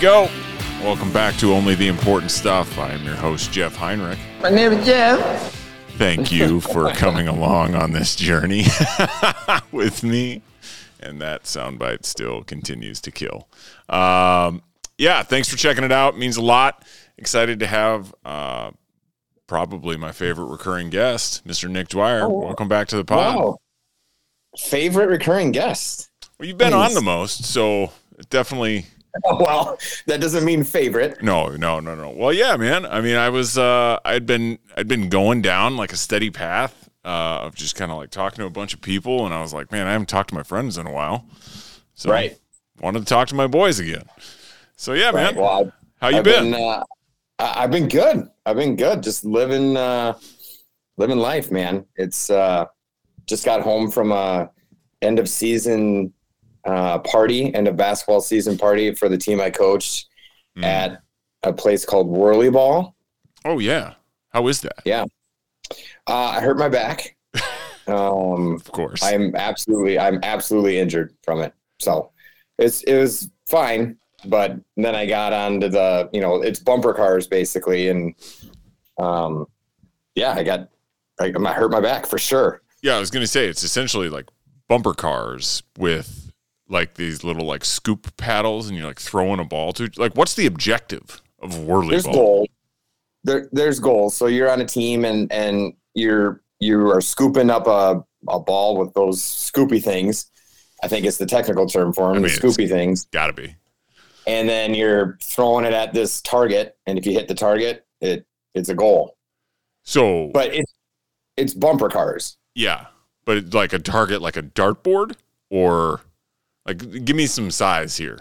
Go. Welcome back to Only the Important Stuff. I am your host, Jeff Heinrich. My name is Jeff. Thank you for coming along on this journey with me. And that soundbite still continues to kill. Um, yeah, thanks for checking it out. It means a lot. Excited to have uh, probably my favorite recurring guest, Mr. Nick Dwyer. Oh. Welcome back to the pod. Wow. Favorite recurring guest. Well, you've been on the most, so definitely well, that doesn't mean favorite. No, no, no, no. Well, yeah, man. I mean, I was, uh, I'd been, I'd been going down like a steady path uh, of just kind of like talking to a bunch of people, and I was like, man, I haven't talked to my friends in a while, so Right. wanted to talk to my boys again. So yeah, man. Right. Well, I've, How you I've been? uh, I- I've been good. I've been good. Just living, uh, living life, man. It's uh, just got home from a end of season uh, party, end of basketball season party for the team I coached Mm. at a place called Whirly Ball. oh yeah. How is that? Yeah, uh, I hurt my back. Um, Of course. I'm absolutely I'm absolutely injured from it. So it's it was fine, but then I got onto the you know it's bumper cars basically, and um, yeah, I got I, I hurt my back for sure. yeah, I was gonna say it's essentially like bumper cars with like these little like scoop paddles, and you're like throwing a ball to. Like, what's the objective of whirly There's ball? goals. There there's goals. So you're on a team and and you're you are scooping up a a ball with those scoopy things. I think it's the technical term for them, I the mean, it's- scoopy things. Gotta be. and then you're throwing it at this target and if you hit the target it it's a goal So, but it's it's bumper cars Yeah, but like a target, like a dartboard, or like give me some size here.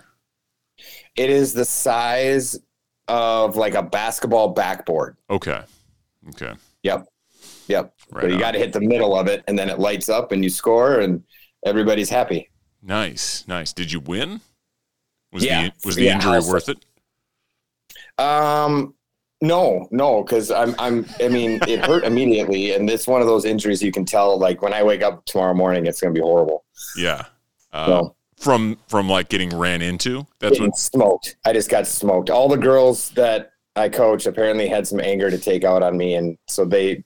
it is the size of like a basketball backboard Okay, okay, yep yep right. so you got to hit the middle of it and then it lights up and you score and everybody's happy nice, nice. Did you win? Was Yeah, the was the yeah, injury also- worth it? um no no because i'm i'm i mean it hurt immediately and it's one of those injuries you can tell like when i wake up tomorrow morning it's going to be horrible Yeah. Uh, so from from like getting ran into. That's getting what. smoked. I just got smoked. All the girls that I coach apparently had some anger to take out on me, and so they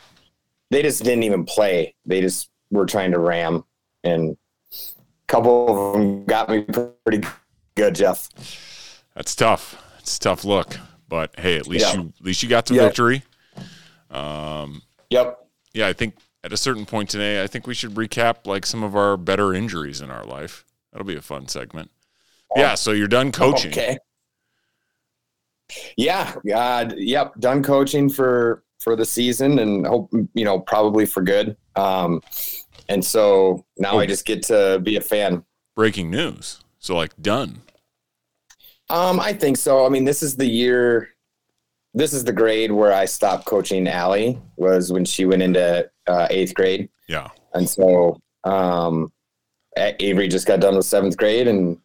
they just didn't even play. They just were trying to ram, and a couple of them got me pretty good, Jeff. That's tough. It's a tough look, but hey, at least Yeah. you at least you got the victory. Um, Yep. yeah, I think at a certain point today, I think we should recap like some of our better injuries in our life. That'll be a fun segment. Yeah, so you're done coaching. Okay. Yeah. God. Yep. Done coaching for for the season, and hope you know probably for good. Um, and so now Oh. I just get to be a fan. Breaking news. So like done. Um, I think so. I mean, this is the year. This is the grade where I stopped coaching Allie. Was when she went into uh, eighth grade, Yeah. and so um, Avery just got done with seventh grade and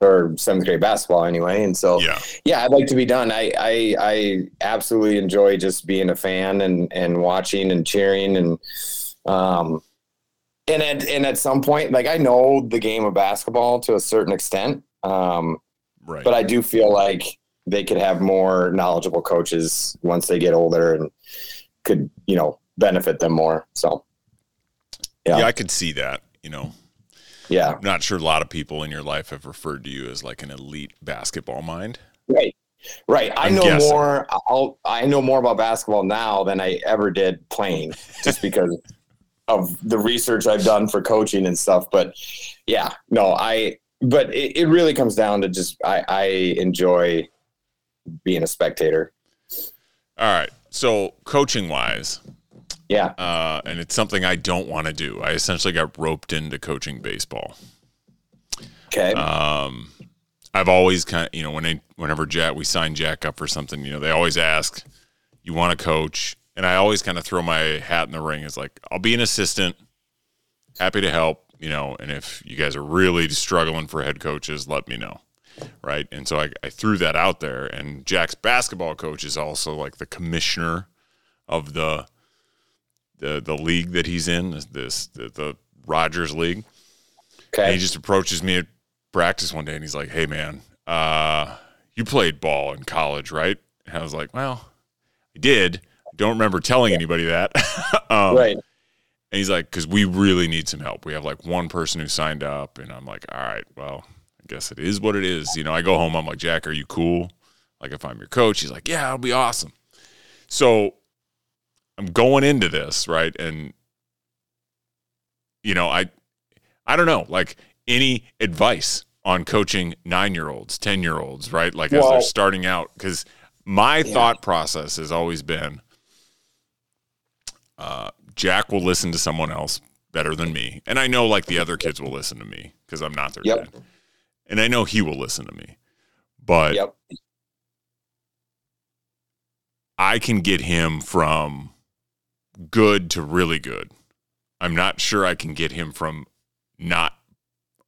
or seventh grade basketball anyway. And so Yeah. yeah, I'd like to be done. I I, I absolutely enjoy just being a fan and and watching and cheering and um and at and at some point, like I know the game of basketball to a certain extent. Um, Right. but I do feel like they could have more knowledgeable coaches once they get older and could, you know, benefit them more. So, yeah. yeah. I could see that. You know, yeah, I'm not sure a lot of people in your life have referred to you as like an elite basketball mind. right, right. I I'm know guessing. more. I'll, I know more about basketball now than I ever did playing, just because of the research I've done for coaching and stuff. But yeah, no, I. But it, it really comes down to just I, I enjoy being a spectator. All right. So coaching wise, Yeah. uh, and it's something I don't want to do. I essentially got roped into coaching baseball. Okay. Um, I've always kind of, you know, when I, whenever Jack we sign Jack up for something, you know, they always ask, "You want to coach?" And I always kind of throw my hat in the ring. It's like I'll be an assistant, happy to help, you know. And if you guys are really struggling for head coaches, let me know, right? And so I, I threw that out there. And Jack's basketball coach is also like the commissioner of the the the league that he's in, this the, the Rogers League. And he just approaches me at practice one day and he's like, "Hey man, uh, you played ball in college, right? And I was like, well, I did. I don't remember telling anybody that. um, right. And he's like, because we really need some help. We have like one person who signed up. And I'm like, all right, well, I guess it is what it is. You know, I go home, I'm like, Jack, are you cool? Like, if I'm your coach, he's like, yeah, it'll be awesome. So I'm going into this, right? And, you know, I, I don't know, like any advice on coaching nine year olds, 10 year olds, right? Like as they're starting out. Because my Yeah. thought process has always been uh, Jack will listen to someone else better than me. And I know like the other kids will listen to me because I'm not their Yep. dad. And I know he will listen to me. But Yep. I can get him from good to really good. I'm not sure I can get him from not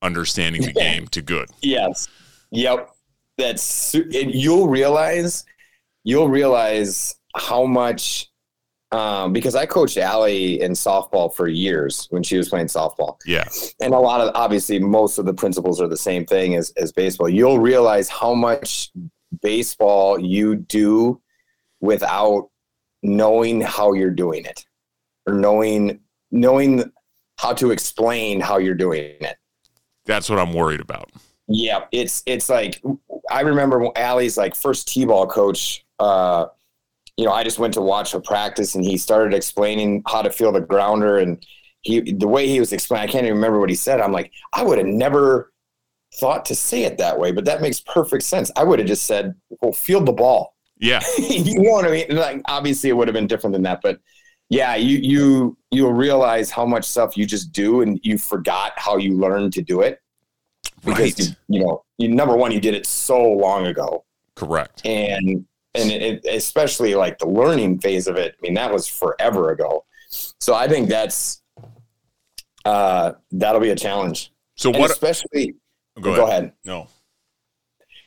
understanding the game to good. Yes. Yep. That's and you'll realize you'll realize how much um, because I coached Allie in softball for years when she was playing softball. Yeah. And a lot of obviously most of the principles are the same thing as, as baseball. You'll realize how much baseball you do without knowing how you're doing it or knowing knowing how to explain how you're doing it. That's what I'm worried about. Yeah, it's it's like I remember Allie's like first t-ball coach. Uh, you know, I just went to watch a practice, and he started explaining how to feel the grounder, and he the way he was explaining, I can't even remember what he said. I'm like, I would have never thought to say it that way, but that makes perfect sense. I would have just said, "Well, field the ball." Yeah. you know what I mean? Like, obviously, it would have been different than that, but yeah, you you you'll realize how much stuff you just do, and you forgot how you learned to do it because Right. you, you know you number one you did it so long ago Correct. and and it, especially like the learning phase of it i mean that was forever ago so i think that's uh that'll be a challenge So and what? especially Go ahead. go ahead No.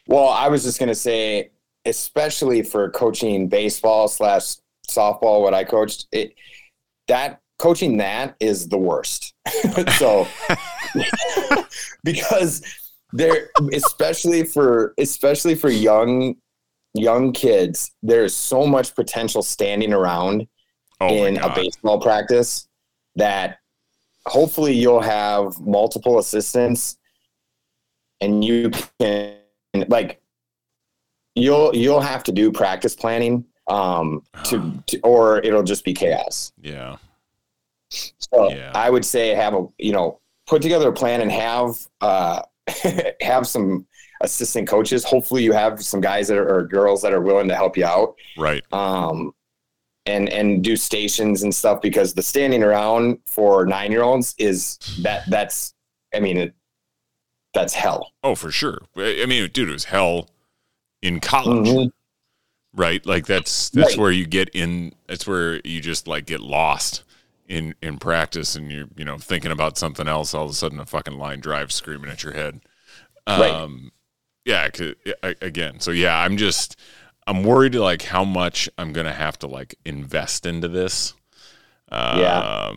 well i was just going to say especially for coaching baseball slash softball what i coached it that coaching that is the worst. So because there especially for especially for young young kids there's so much potential standing around Oh in a baseball practice that hopefully you'll have multiple assistants and you can like you'll you'll have to do practice planning um to, to or it'll just be chaos Yeah. so Yeah. I would say have a you know put together a plan and have uh, have some assistant coaches. Hopefully, you have some guys that are or girls that are willing to help you out. Right. Um, and and do stations and stuff because the standing around for nine year olds is that that's I mean it, that's hell. Oh, for sure. I I mean, dude, it was hell in college. Mhm. right like that's that's Right. where you get in that's where you just like get lost in in practice and you're you know thinking about something else all of a sudden a fucking line drive screaming at your head Right. um yeah 'cause- I- again so yeah i'm just i'm worried like how much i'm gonna have to like invest into this um Yeah.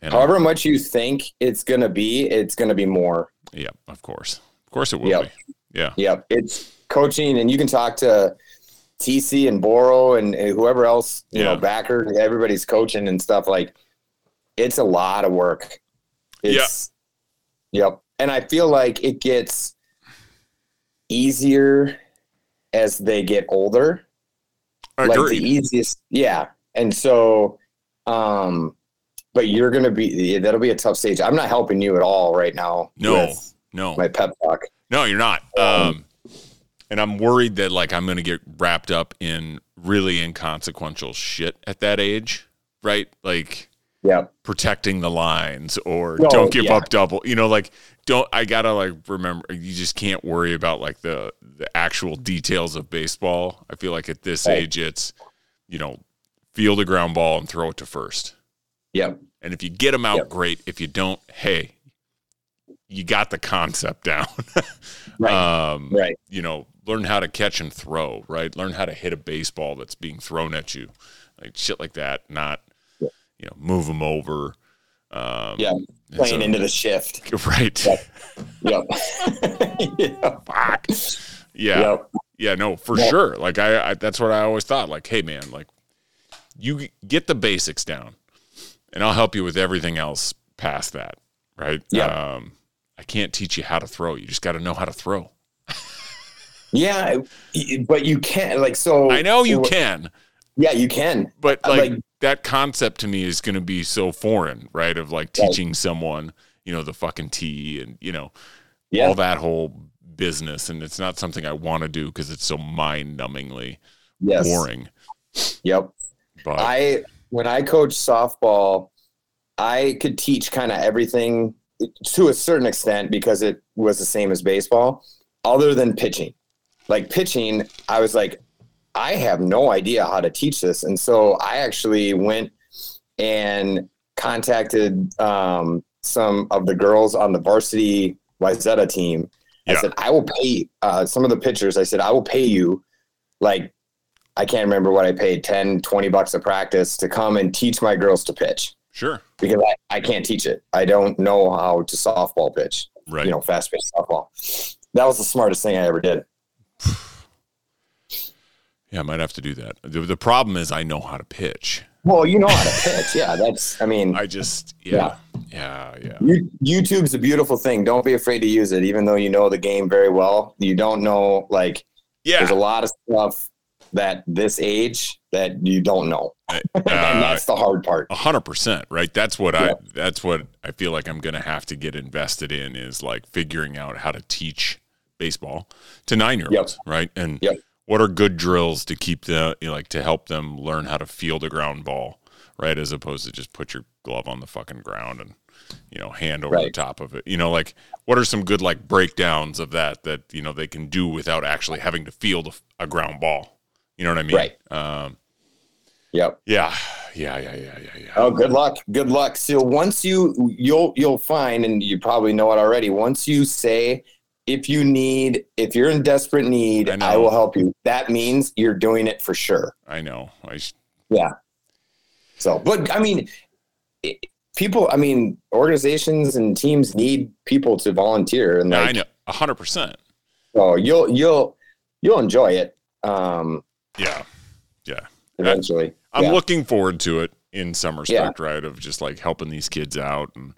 and However much you think it's gonna be, it's gonna be more. yeah of course of course it will Yep. be yeah Yep, it's coaching, and you can talk to TC and Boro and whoever else you Yeah. know backer. Everybody's coaching and stuff. Like it's a lot of work. It's, Yep, and I feel like it gets easier as they get older. Like the easiest, yeah. And so, um, but you're gonna be that'll be a tough stage. I'm not helping you at all right now. no no my pep talk. No, you're not. Um, and I'm worried that like I'm going to get wrapped up in really inconsequential shit at that age, right? Like Yep. protecting the lines or don't give yeah. up double. You know, like don't I got to like remember you just can't worry about like the the actual details of baseball. I feel like at this Right. age it's you know, field a ground ball and throw it to first. Yep. And if you get them out, Yep. great. If you don't, hey, you got the concept down. Right. um, Right. You know, learn how to catch and throw, right? Learn how to hit a baseball that's being thrown at you, like shit like that. Not, Yeah. you know, move them over. Um, Yeah. Playing so- into the shift. right. Yep. Yep. yep. Fuck. Yeah. Yep. yeah, no, for Yeah. sure. Like I, I, that's what I always thought. Like, hey, man, like you get the basics down, and I'll help you with everything else past that. Right? Yeah. Um, I can't teach you how to throw. You just got to know how to throw. Yeah, but you can't like so. I know you can, Yeah, you can. but like, like- that concept to me is going to be so foreign, right? Of like Right. teaching someone, you know, the fucking T and you know Yeah, all that whole business, and it's not something I want to do because it's so mind-numbingly yes. boring. Yep. But I when I coached softball, I could teach kind of everything eh, to a certain extent because it was the same as baseball, other than pitching. Like pitching, I was like, I have no idea how to teach this, and so I actually went and contacted um, some of the girls on the varsity Wayzata team. I said, I will pay uh, some of the pitchers. I said, I will pay you like I can't remember what I paid 10, 20 bucks a practice to come and teach my girls to pitch sure, because I, I can't teach it. I don't know how to softball pitch, right? you know, fast paced softball. That was the smartest thing I ever did. Yeah, I might have to do that. The, the problem is I know how to pitch. Well, you know how to pitch. Yeah. That's, I mean, I just yeah. Yeah, yeah. you, YouTube's a beautiful thing. Don't be afraid to use it, even though you know the game very well. You don't know, like, yeah. there's a lot of stuff that this age that you don't know. and Uh, that's the hard part. A hundred percent, right? That's what I that's what I feel like I'm gonna have to get invested in is like figuring out how to teach baseball to nine year olds, right? And Yep. what are good drills to keep the you know, like to help them learn how to field a ground ball, right? As opposed to just put your glove on the fucking ground and you know hand over the top of it. You know, like what are some good like breakdowns of that that you know they can do without actually having to field a, a ground ball? You know what I mean? Right. Um, Yep. yeah, yeah, yeah, yeah, yeah, yeah. Oh, good luck. Good luck. So once you you'll you'll find, and you probably know it already. Once you say, if you need, if you're in desperate need, I. I, will help you. That means you're doing it for sure. I know. I sh- So, but I mean, it, people. I mean, organizations and teams need people to volunteer, and Yeah, like, I know, a hundred percent. so you'll you'll you'll enjoy it. Um, Yeah, yeah eventually. I'm Yeah. looking forward to it in some respect, right? Of just like helping these kids out, and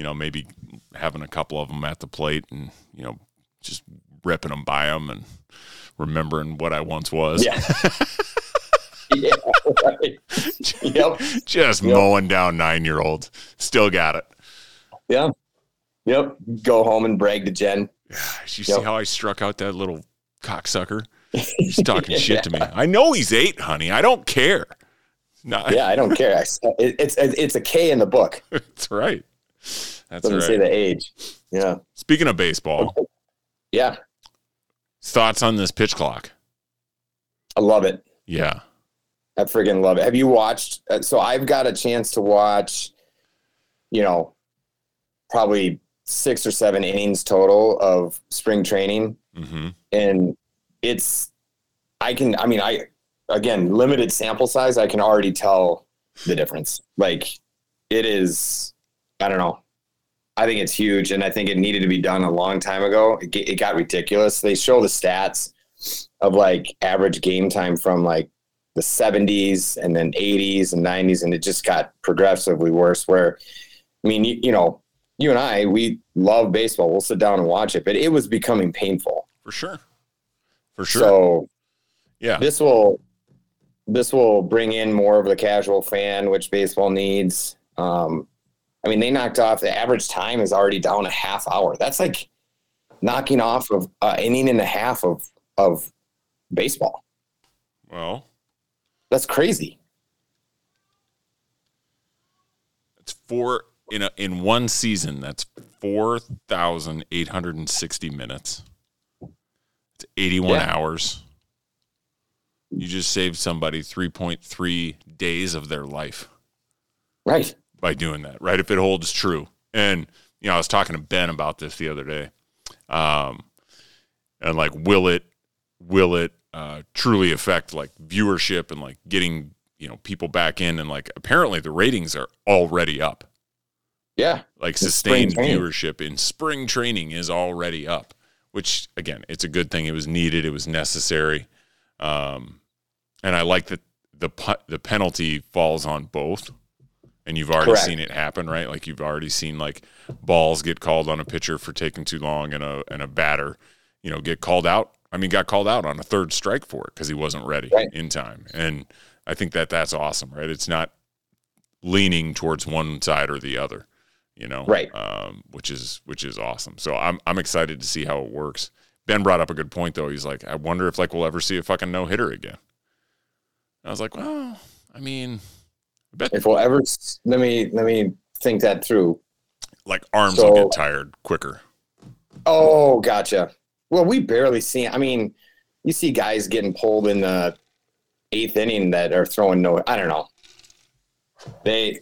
you know, maybe having a couple of them at the plate, and you know, just ripping them by them, and remembering what I once was. Yeah. yeah. Right. Yep. just Yep. mowing down nine year olds. Still got it. Yeah. Yep. Go home and brag to Jen. Did you Yep. see how I struck out that little cocksucker? He's talking shit to me. I know he's eight, honey. I don't care. No, Yeah, I don't care. I- it- It's it's a K in the book. that's right. That's Doesn't right. say the age. Yeah. Speaking of baseball, Yeah. thoughts on this pitch clock? I love it. Yeah. I friggin' love it. Have you watched? uh, So I've got a chance to watch, you know, probably six or seven innings total of spring training. hmm And it's, I can, I mean, I, again, limited sample size, I can already tell the difference. Like it is, I don't know. I think it's huge. And I think it needed to be done a long time ago. It, it got ridiculous. They show the stats of like average game time from like the 70s and then 80s and 90s. And it just got progressively worse. Where, I mean, you, you know, you and I, we love baseball. We'll sit down and watch it, but it was becoming painful. For sure. For sure. So yeah. this will this will bring in more of the casual fan, which baseball needs. Um, I mean, they knocked off the average time is already down a half hour. That's like knocking off of uh, inning and a half of of baseball. Well, That's crazy. it's four in a in one season. That's four thousand eight hundred and sixty minutes. It's eighty-one Yeah. hours. You just saved somebody three point three days of their life. Right. By doing that, right? If it holds true. And, you know, I was talking to Ben about this the other day. Um, and like, will it, will it uh, truly affect like viewership and like getting, you know, people back in? And like, apparently the ratings are already up. Yeah. Like, In sustained viewership in spring training is already up, which again, it's a good thing. It was needed. It was necessary. Um, and I like that the the penalty falls on both. And you've already Correct. seen it happen, right? Like you've already seen like balls get called on a pitcher for taking too long, and a and a batter, you know, get called out. I mean, got called out on a third strike for it because he wasn't ready Right. in time. And I think that that's awesome, right? It's not leaning towards one side or the other, you know, Right. Um, which is which is awesome. So I'm I'm excited to see how it works. Ben brought up a good point though. He's like, I wonder if like we'll ever see a fucking no hitter again. I was like, well, I mean, If we'll ever, let me let me think that through. like arms will get tired quicker. Oh, gotcha. Well, we barely see. I mean, you see guys getting pulled in the eighth inning that are throwing no. I don't know. They.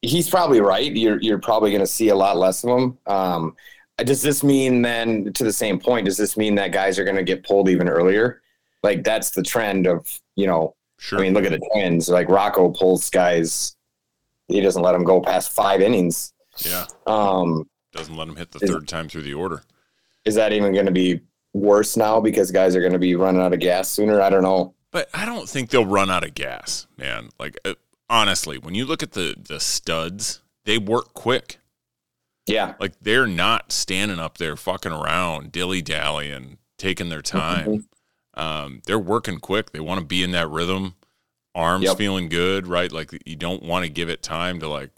He's probably right. You're you're probably going to see a lot less of them. Um, does this mean then, to the same point, does this mean that guys are going to get pulled even earlier? Like that's the trend of you know. Sure. I mean, look at the Twins. Like Rocco pulls guys. He doesn't let them go past five innings. yeah. Um, Doesn't let him hit the Is- third time through the order. is that even going to be worse now because guys are going to be running out of gas sooner? I don't know. But I don't think they'll run out of gas, man. Like uh, honestly, when you look at the the studs, they work quick. Yeah, Like they're not standing up there fucking around, dilly dallying, taking their time. Um, they're working quick. They want to be in that rhythm. Arms Yep. feeling good, right? Like you don't want to give it time to like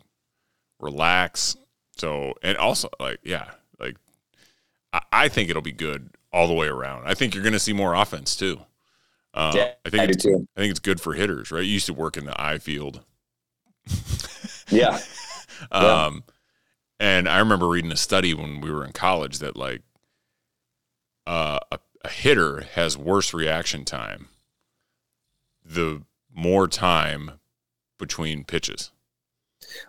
relax. So and also like yeah, like I, I think it'll be good all the way around. I think you're going to see more offense too. Uh, yeah, I think I it's, too. I think it's good for hitters, right? You used to work in the eye field. Yeah, Yeah. Um, and I remember reading a study when we were in college that like uh, a, a hitter has worse reaction time the more time between pitches.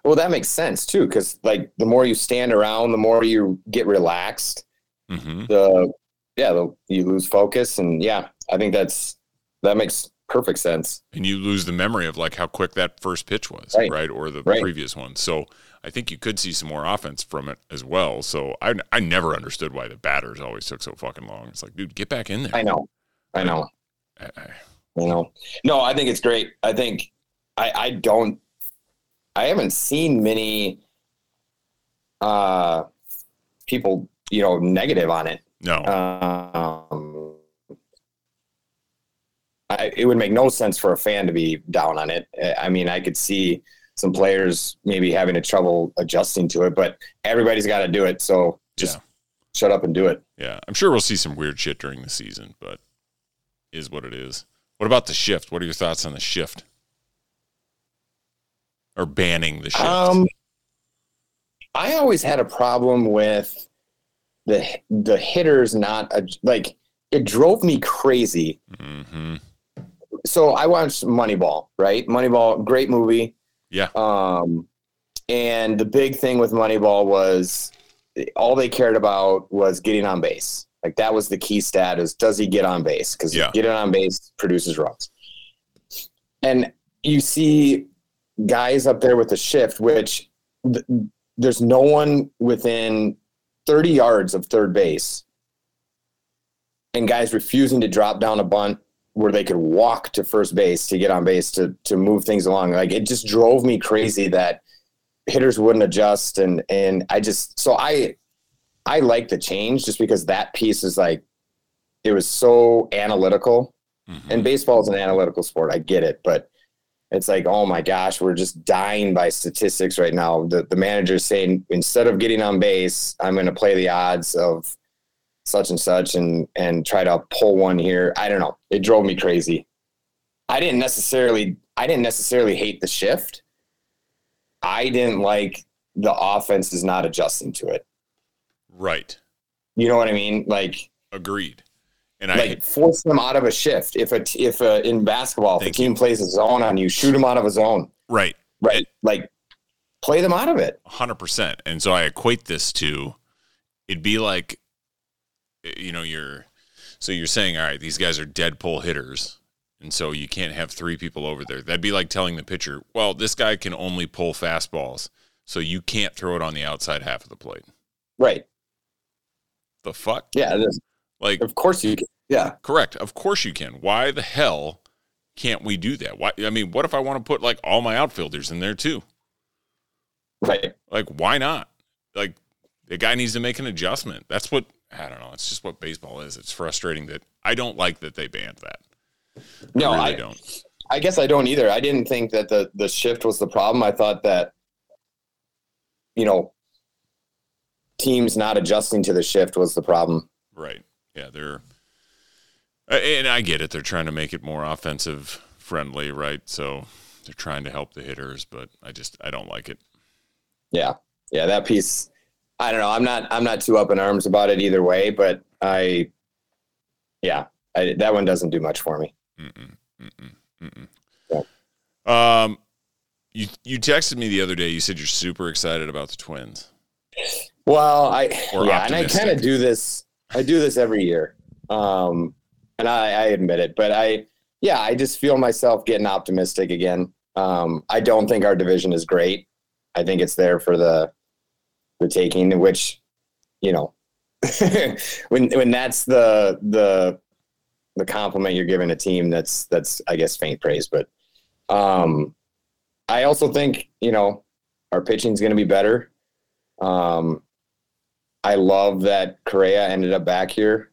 well, that makes sense too because like the more you stand around, the more you get relaxed. hmm The yeah, the, you lose focus, and yeah, I think that's that makes perfect sense. And you lose the memory of like how quick that first pitch was, right? Right. Or the Right. previous one. So I think you could see some more offense from it as well. So I, I never understood why the batters always took so fucking long. It's like, dude, get back in there. I know, I know. I- I- You know, no, I think it's great. I think I I don't I haven't seen many uh people you know negative on it. no. Um, I, it would make no sense for a fan to be down on it. I mean, I could see some players maybe having a trouble adjusting to it, but everybody's got to do it. So just Yeah. shut up and do it. Yeah, I'm sure we'll see some weird shit during the season, but is what it is. What about the shift? What are your thoughts on the shift? Or banning the shift? Um, I always had a problem with the the hitters not a, like it drove me crazy. hmm So I watched Moneyball, right? Moneyball, great movie. Yeah. Um, and the big thing with Moneyball was all they cared about was getting on base. Like that was the key stat is does he get on base? Because Yeah. getting on base produces runs. And you see guys up there with the shift, which th- there's no one within 30 yards of third base, and guys refusing to drop down a bunt where they could walk to first base to get on base to to move things along. Like it just drove me crazy that hitters wouldn't adjust and and I just so I I like the change just because that piece is like it was so analytical Mhm. and baseball is an analytical sport. I get it, but it's like, oh my gosh, we're just dying by statistics right now. The the manager's saying instead of getting on base, I'm going to play the odds of such and such and and try to pull one here. I don't know. It drove me crazy. I didn't necessarily I didn't necessarily hate the shift. I didn't like the offense is not adjusting to it. Right. You know what I mean? Like Agreed. And I like force them out of a shift. If a if a, in basketball, if a team plays a zone on you, shoot them out of a zone. right. Right. Like play them out of it. hundred percent. And so I equate this to it'd be like you know, you're so you're saying, all right, these guys are dead pull hitters. And so you can't have three people over there. That'd be like telling the pitcher, well, this guy can only pull fastballs, so you can't throw it on the outside half of the plate. Right. The fuck? Yeah. Like, of course you can. Yeah, correct. Of course you can. Why the hell can't we do that? Why? I mean, what if I want to put like all my outfielders in there too? right. Like, why not? Like, the guy needs to make an adjustment. That's what I don't know. It's just what baseball is. It's frustrating that I don't like that they banned that. No, I really I, don't. I guess I don't either. I didn't think that the the shift was the problem. I thought that you know teams not adjusting to the shift was the problem. Right. Yeah, they're and I get it. They're trying to make it more offensive friendly, right? So they're trying to help the hitters, but I just I don't like it. Yeah. Yeah, that piece I don't know. I'm not I'm not too up in arms about it either way, but I yeah, I, that one doesn't do much for me. Mm-mm, mm-mm, mm-mm. Um, you you texted me the other day. You said you're super excited about the Twins. Well, I Or yeah, and I kind of do this. I do this every year, um, and I, I admit it. But I, yeah, I just feel myself getting optimistic again. Um, I don't think our division is great. I think it's there for the the taking, which you know, when when that's the the the compliment you're giving a team, that's that's I guess faint praise. But um, I also think you know our pitching's going to be better. Um, I love that Correa ended up back here.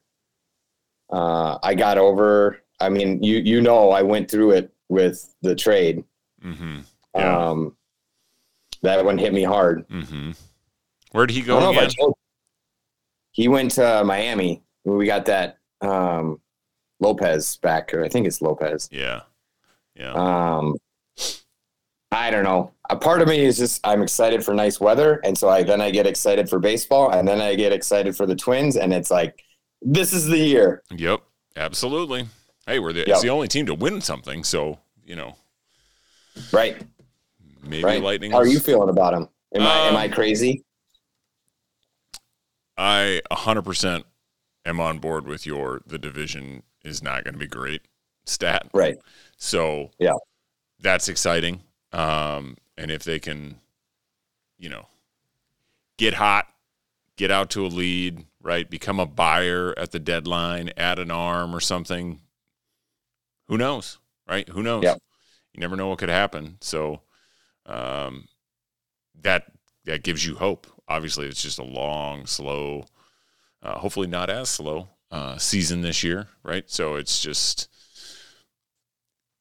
Uh, I got over. I mean, you you know, I went through it with the trade. Mm-hmm. Yeah. Um, that one hit me hard. Mm-hmm. Where did he go don't know if I again? He went to Miami. We got that um, Lopez back. Or I think it's Lopez. Yeah. Yeah. Um, I don't know. A part of me is just I'm excited for nice weather, and so I then I get excited for baseball, and then I get excited for the Twins, and it's like this is the year. Yep. Absolutely. Hey, we're the Yep. it's the only team to win something, so you know Right. maybe Right. Lightning. How are you feeling about him? Am I am Um, I crazy? I 100% am on board with your the division is not going to be great stat. Right. So Yeah. that's exciting. Um, and if they can, you know, get hot, get out to a lead, right, become a buyer at the deadline, add an arm or something, who knows, right? Who knows? Yeah. You never know what could happen. So um, that that gives you hope. Obviously, it's just a long, slow, uh, hopefully not as slow uh, season this year, right? So it's just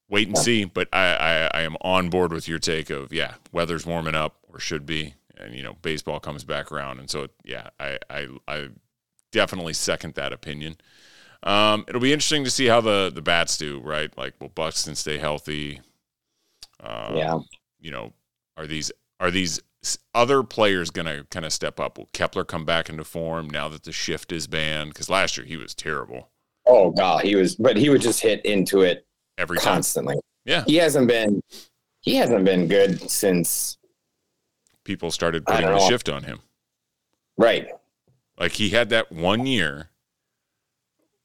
wait and see. But I, I, I am on board with your take of yeah, weather's warming up or should be, and you know baseball comes back around, and so yeah, I I, I definitely second that opinion. Um, it'll be interesting to see how the the bats do, right? Like, will Buxton stay healthy? Um, yeah. you know, are these are these other players going to kind of step up? Will Kepler come back into form now that the shift is banned? Because last year he was terrible Oh god, he was, but he would just hit into it every time. constantly. Yeah. He hasn't been. He hasn't been good since. People started putting the know. shift on him. Right. Like he had that one year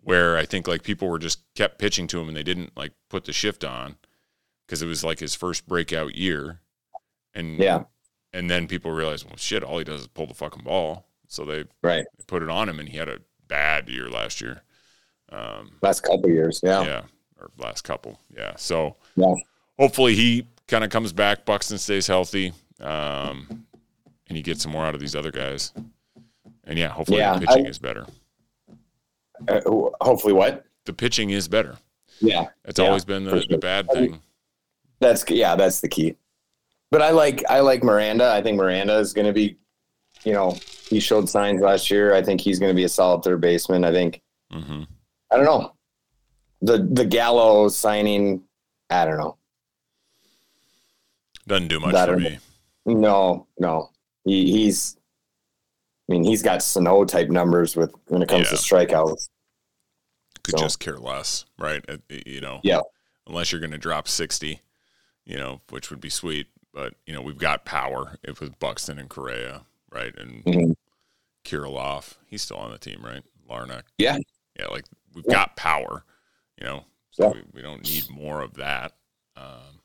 where I think like people were just kept pitching to him and they didn't like put the shift on because it was like his first breakout year. And Yeah. And then people realize, well, shit, all he does is pull the fucking ball. So they Right. put it on him, and he had a bad year last year. Um, Last couple years. Yeah. yeah, or last couple, yeah. So Yeah. hopefully he kind of comes back. Buxton stays healthy, um, and you get some more out of these other guys. And yeah, hopefully Yeah, the pitching I- is better. Uh, hopefully, what? The pitching is better. Yeah. It's Yeah, always been the, sure. the bad thing. That's yeah, that's the key. But I like I like Miranda. I think Miranda is going to be, you know, he showed signs last year. I think he's going to be a solid third baseman. I think hmm I don't know the the Gallo signing. I don't know. Doesn't do much That for me. No, no. He, he's. I mean, he's got Sano type numbers with when it comes to strikeouts. Could So- just care less, right? You know, Yeah. Unless you're going to drop sixty, you know, which would be sweet. But you know, we've got power. If with Buxton and Correa, right? And Mhm. Kirilloff, he's still on the team, right? Larnach. Yeah. Yeah, like we've Yeah. got power, you know, so Yeah. we, we don't need more of that. Um,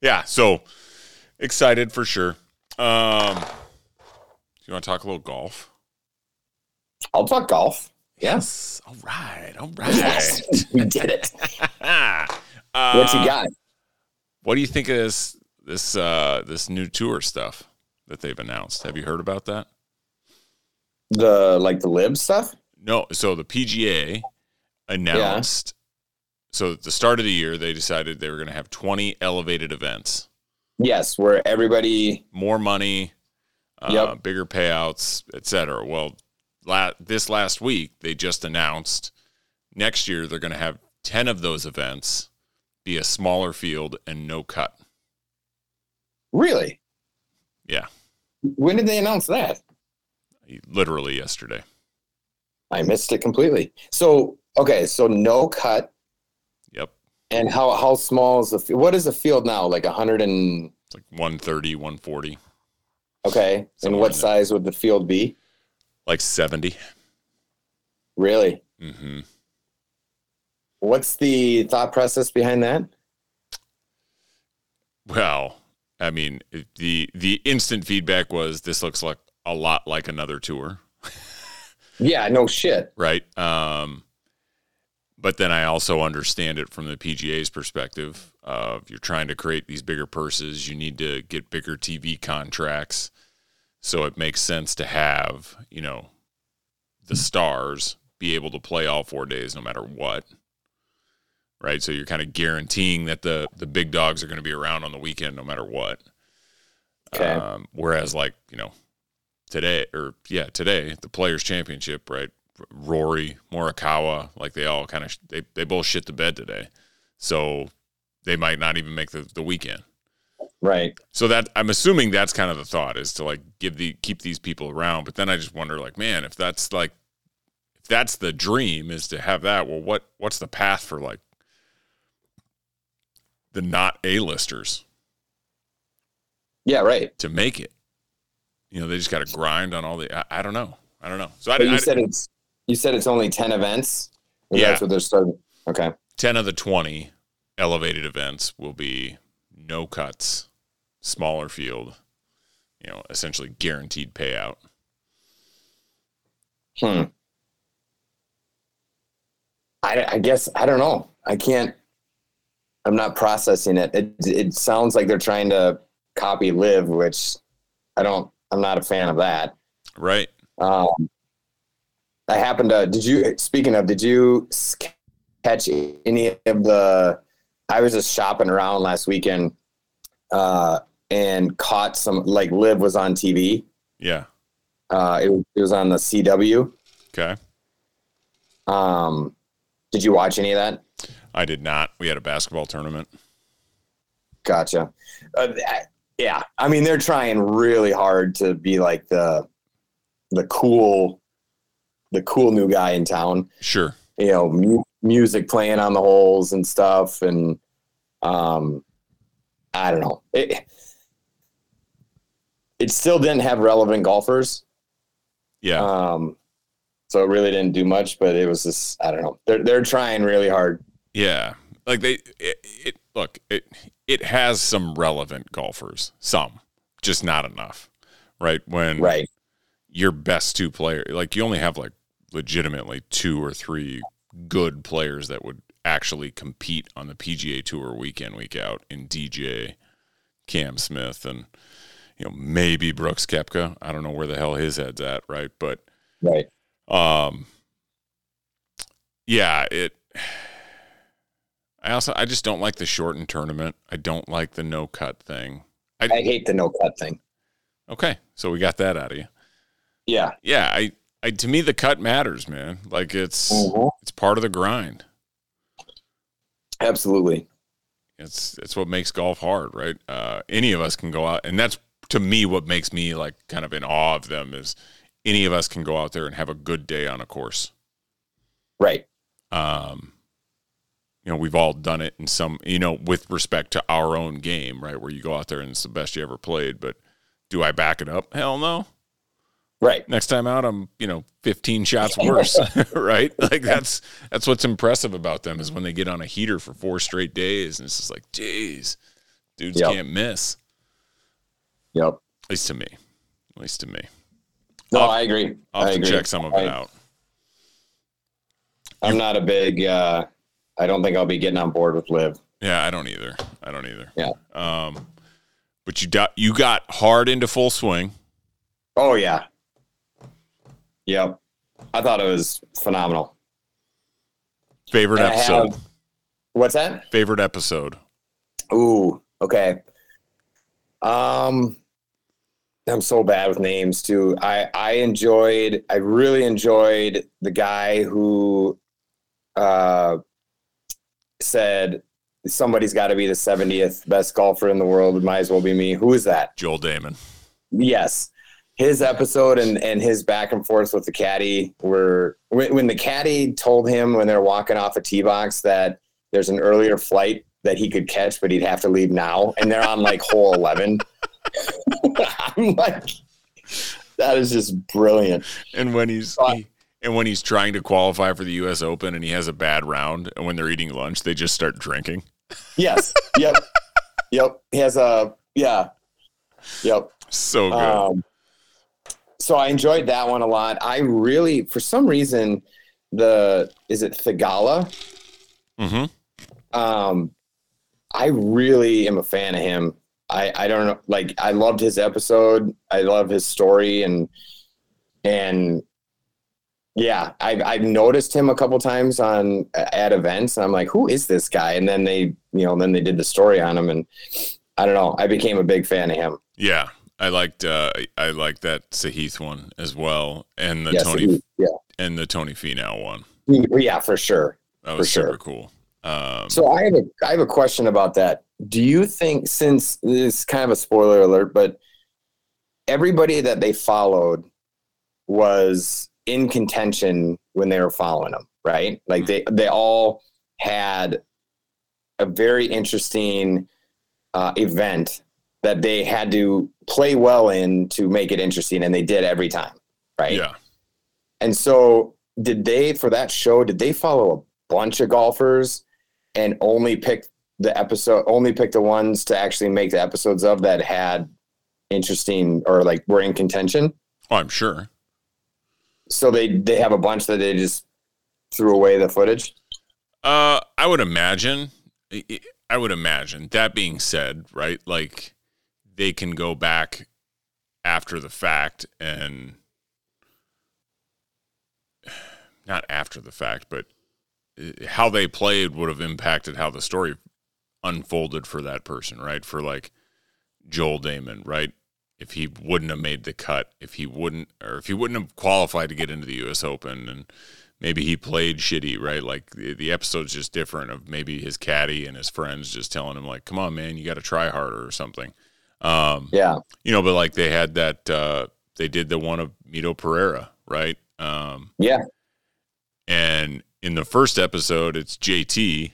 yeah, so excited for sure. Um, you want to talk a little golf? I'll talk golf. Yes. All right. All right. Yes, we did it. uh, What you got? What do you think of this this uh, this new tour stuff that they've announced? Have you heard about that? The like the LIV stuff. No. So the PGA announced. So at the start of the year, they decided they were going to have 20 elevated events, Yes, where everybody. more money, uh, Yep. bigger payouts, etc. Well, la- this last week they just announced next year they're going to have 10 of those events be a smaller field and no cut. Really? Yeah, When did they announce that? literally yesterday. I missed it completely. So okay, so no cut. Yep. And how how small is the what is the field now? Like a hundred and It's like 130, 140, okay. And what there. size would the field be? like 70. Really? Mm-hmm. What's the thought process behind that? Well, I mean, the the instant feedback was this looks like a lot like another tour, Yeah, no shit. right? Um, but then I also understand it from the PGA's perspective. Of you're trying to create these bigger purses, you need to get bigger TV contracts, so it makes sense to have you know the stars be able to play all four days no matter what. Right, so you're kind of guaranteeing that the the big dogs are going to be around on the weekend no matter what. Okay. Um, whereas, like you know, today or yeah, today the Players Championship, right? Rory, Morikawa, like they all kind of they they both shit the bed today, so they might not even make the the weekend. right. So that I'm assuming that's kind of the thought is to like give the keep these people around. But then I just wonder, like, man, if that's like if that's the dream is to have that, well, what what's the path for like the not A-listers Yeah, right. to make it? You know, they just got to grind on all the. I, I don't know. I don't know. So I, you I, said it's you said it's only ten events. Yeah. That's what they're starting. Okay. ten of the twenty elevated events will be no cuts, smaller field. You know, essentially guaranteed payout. Hmm. I, I guess I don't know. I can't. I'm not processing it. It it sounds like they're trying to copy LIV, which I don't. I'm not a fan of that. Right. Um, I happened to. Did you? Speaking of, did you catch any of the? I was just shopping around last weekend, uh, and caught some. Like LIV was on TV. Yeah. Uh, it, it was on the CW. Okay. Um, did you watch any of that? I did not. We had a basketball tournament. Gotcha. Uh, yeah, I mean they're trying really hard to be like the the cool the cool new guy in town. Sure. You know, mu- music playing on the holes and stuff, and um, I don't know. It it still didn't have relevant golfers, Yeah. um, so it really didn't do much. But it was just I don't know. They're they're trying really hard. Yeah. Like they it, it look, it it has some relevant golfers. Some. Just not enough. Right? When Right. your best two players like you only have like legitimately two or three good players that would actually compete on the PGA tour week in, week out in DJ, Cam Smith and you know, maybe Brooks Koepka. I don't know where the hell his head's at, right? But Right. Um, yeah, it. I also I just don't like the shortened tournament. I don't like the no cut thing. I, I hate the no cut thing. okay, so we got that out of you. Yeah. Yeah, I, I to me the cut matters, man. Like it's Mhm. it's part of the grind. Absolutely. It's it's what makes golf hard, right? Uh, any of us can go out, and that's to me what makes me like kind of in awe of them is any of us can go out there and have a good day on a course. Right. um, you know, we've all done it in some, you know, with respect to our own game, right? Where you go out there and it's the best you ever played. But do I back it up? Hell no. Right. Next time out, I'm, you know, 15 shots worse, right? Like that's that's what's impressive about them is when they get on a heater for four straight days, and it's just like, geez, dudes Yep. can't miss. Yep. At least to me. At least to me. No, I'll- I agree. I'll I agree. check some of I- it out. I'm not a big. uh I don't think I'll be getting on board with LIV. Yeah, I don't either. I don't either. Yeah. Um, but you got you got hard into full swing. Oh yeah. Yep. I thought it was phenomenal. Favorite And episode. have- What's that? Favorite episode. Ooh, okay. Um I'm so bad with names too. I I enjoyed I really enjoyed the guy who uh said somebody's got to be the 70th best golfer in the world. It might as well be me. Who is that? Joel Dahmen. Yes. His episode and, and his back and forth with the caddy were when, when the caddy told him when they're walking off a tee box that there's an earlier flight that he could catch, but he'd have to leave now. And they're on like hole 11. I'm like, that is just brilliant. And when he's he- and when he's trying to qualify for the U.S. Open and he has a bad round, and when they're eating lunch, they just start drinking. Yes. Yep. yep. He has a, yeah. Yep. So good. Um, so I enjoyed that one a lot. I really, for some reason, the is it Theegala? Mm hmm Um, I really am a fan of him. I I don't know, like I loved his episode. I love his story and and yeah, I've I've noticed him a couple times on at events, and I'm like, who is this guy? And then they, you know, then they did the story on him, and I don't know. I became a big fan of him. Yeah, I liked uh, I liked that Sahith one as well, and the Yes, Tony he- yeah, and the Tony Finau one. Yeah, for sure. That was For sure. cool. Um, So I have a I have a question about that. Do you think since this is kind of a spoiler alert, but everybody that they followed was in contention when they were following them, right? Like they they all had a very interesting uh, event that they had to play well in to make it interesting, and they did every time, right? yeah, And so, did they for that show? Did they follow a bunch of golfers and only pick the episode? Only pick the ones to actually make the episodes of that had interesting or like were in contention. oh, I'm sure. So they they have a bunch that they just threw away the footage. Uh, I would imagine. I would imagine. That being said, right, like they can go back after the fact and not after the fact, but uh, how they played would have impacted how the story unfolded for that person, right? For like Joel Dahmen, right? If he wouldn't have made the cut, if he wouldn't, or if he wouldn't have qualified to get into the U.S. Open, and maybe he played shitty, right? Like the, the episode's just different of maybe his caddy and his friends just telling him like, "Come on, man, you got to try harder" or something. Um, Yeah, you know, but like they had that, uh, they did the one of Mito Pereira, right? Um, yeah, and in the first episode, it's JT,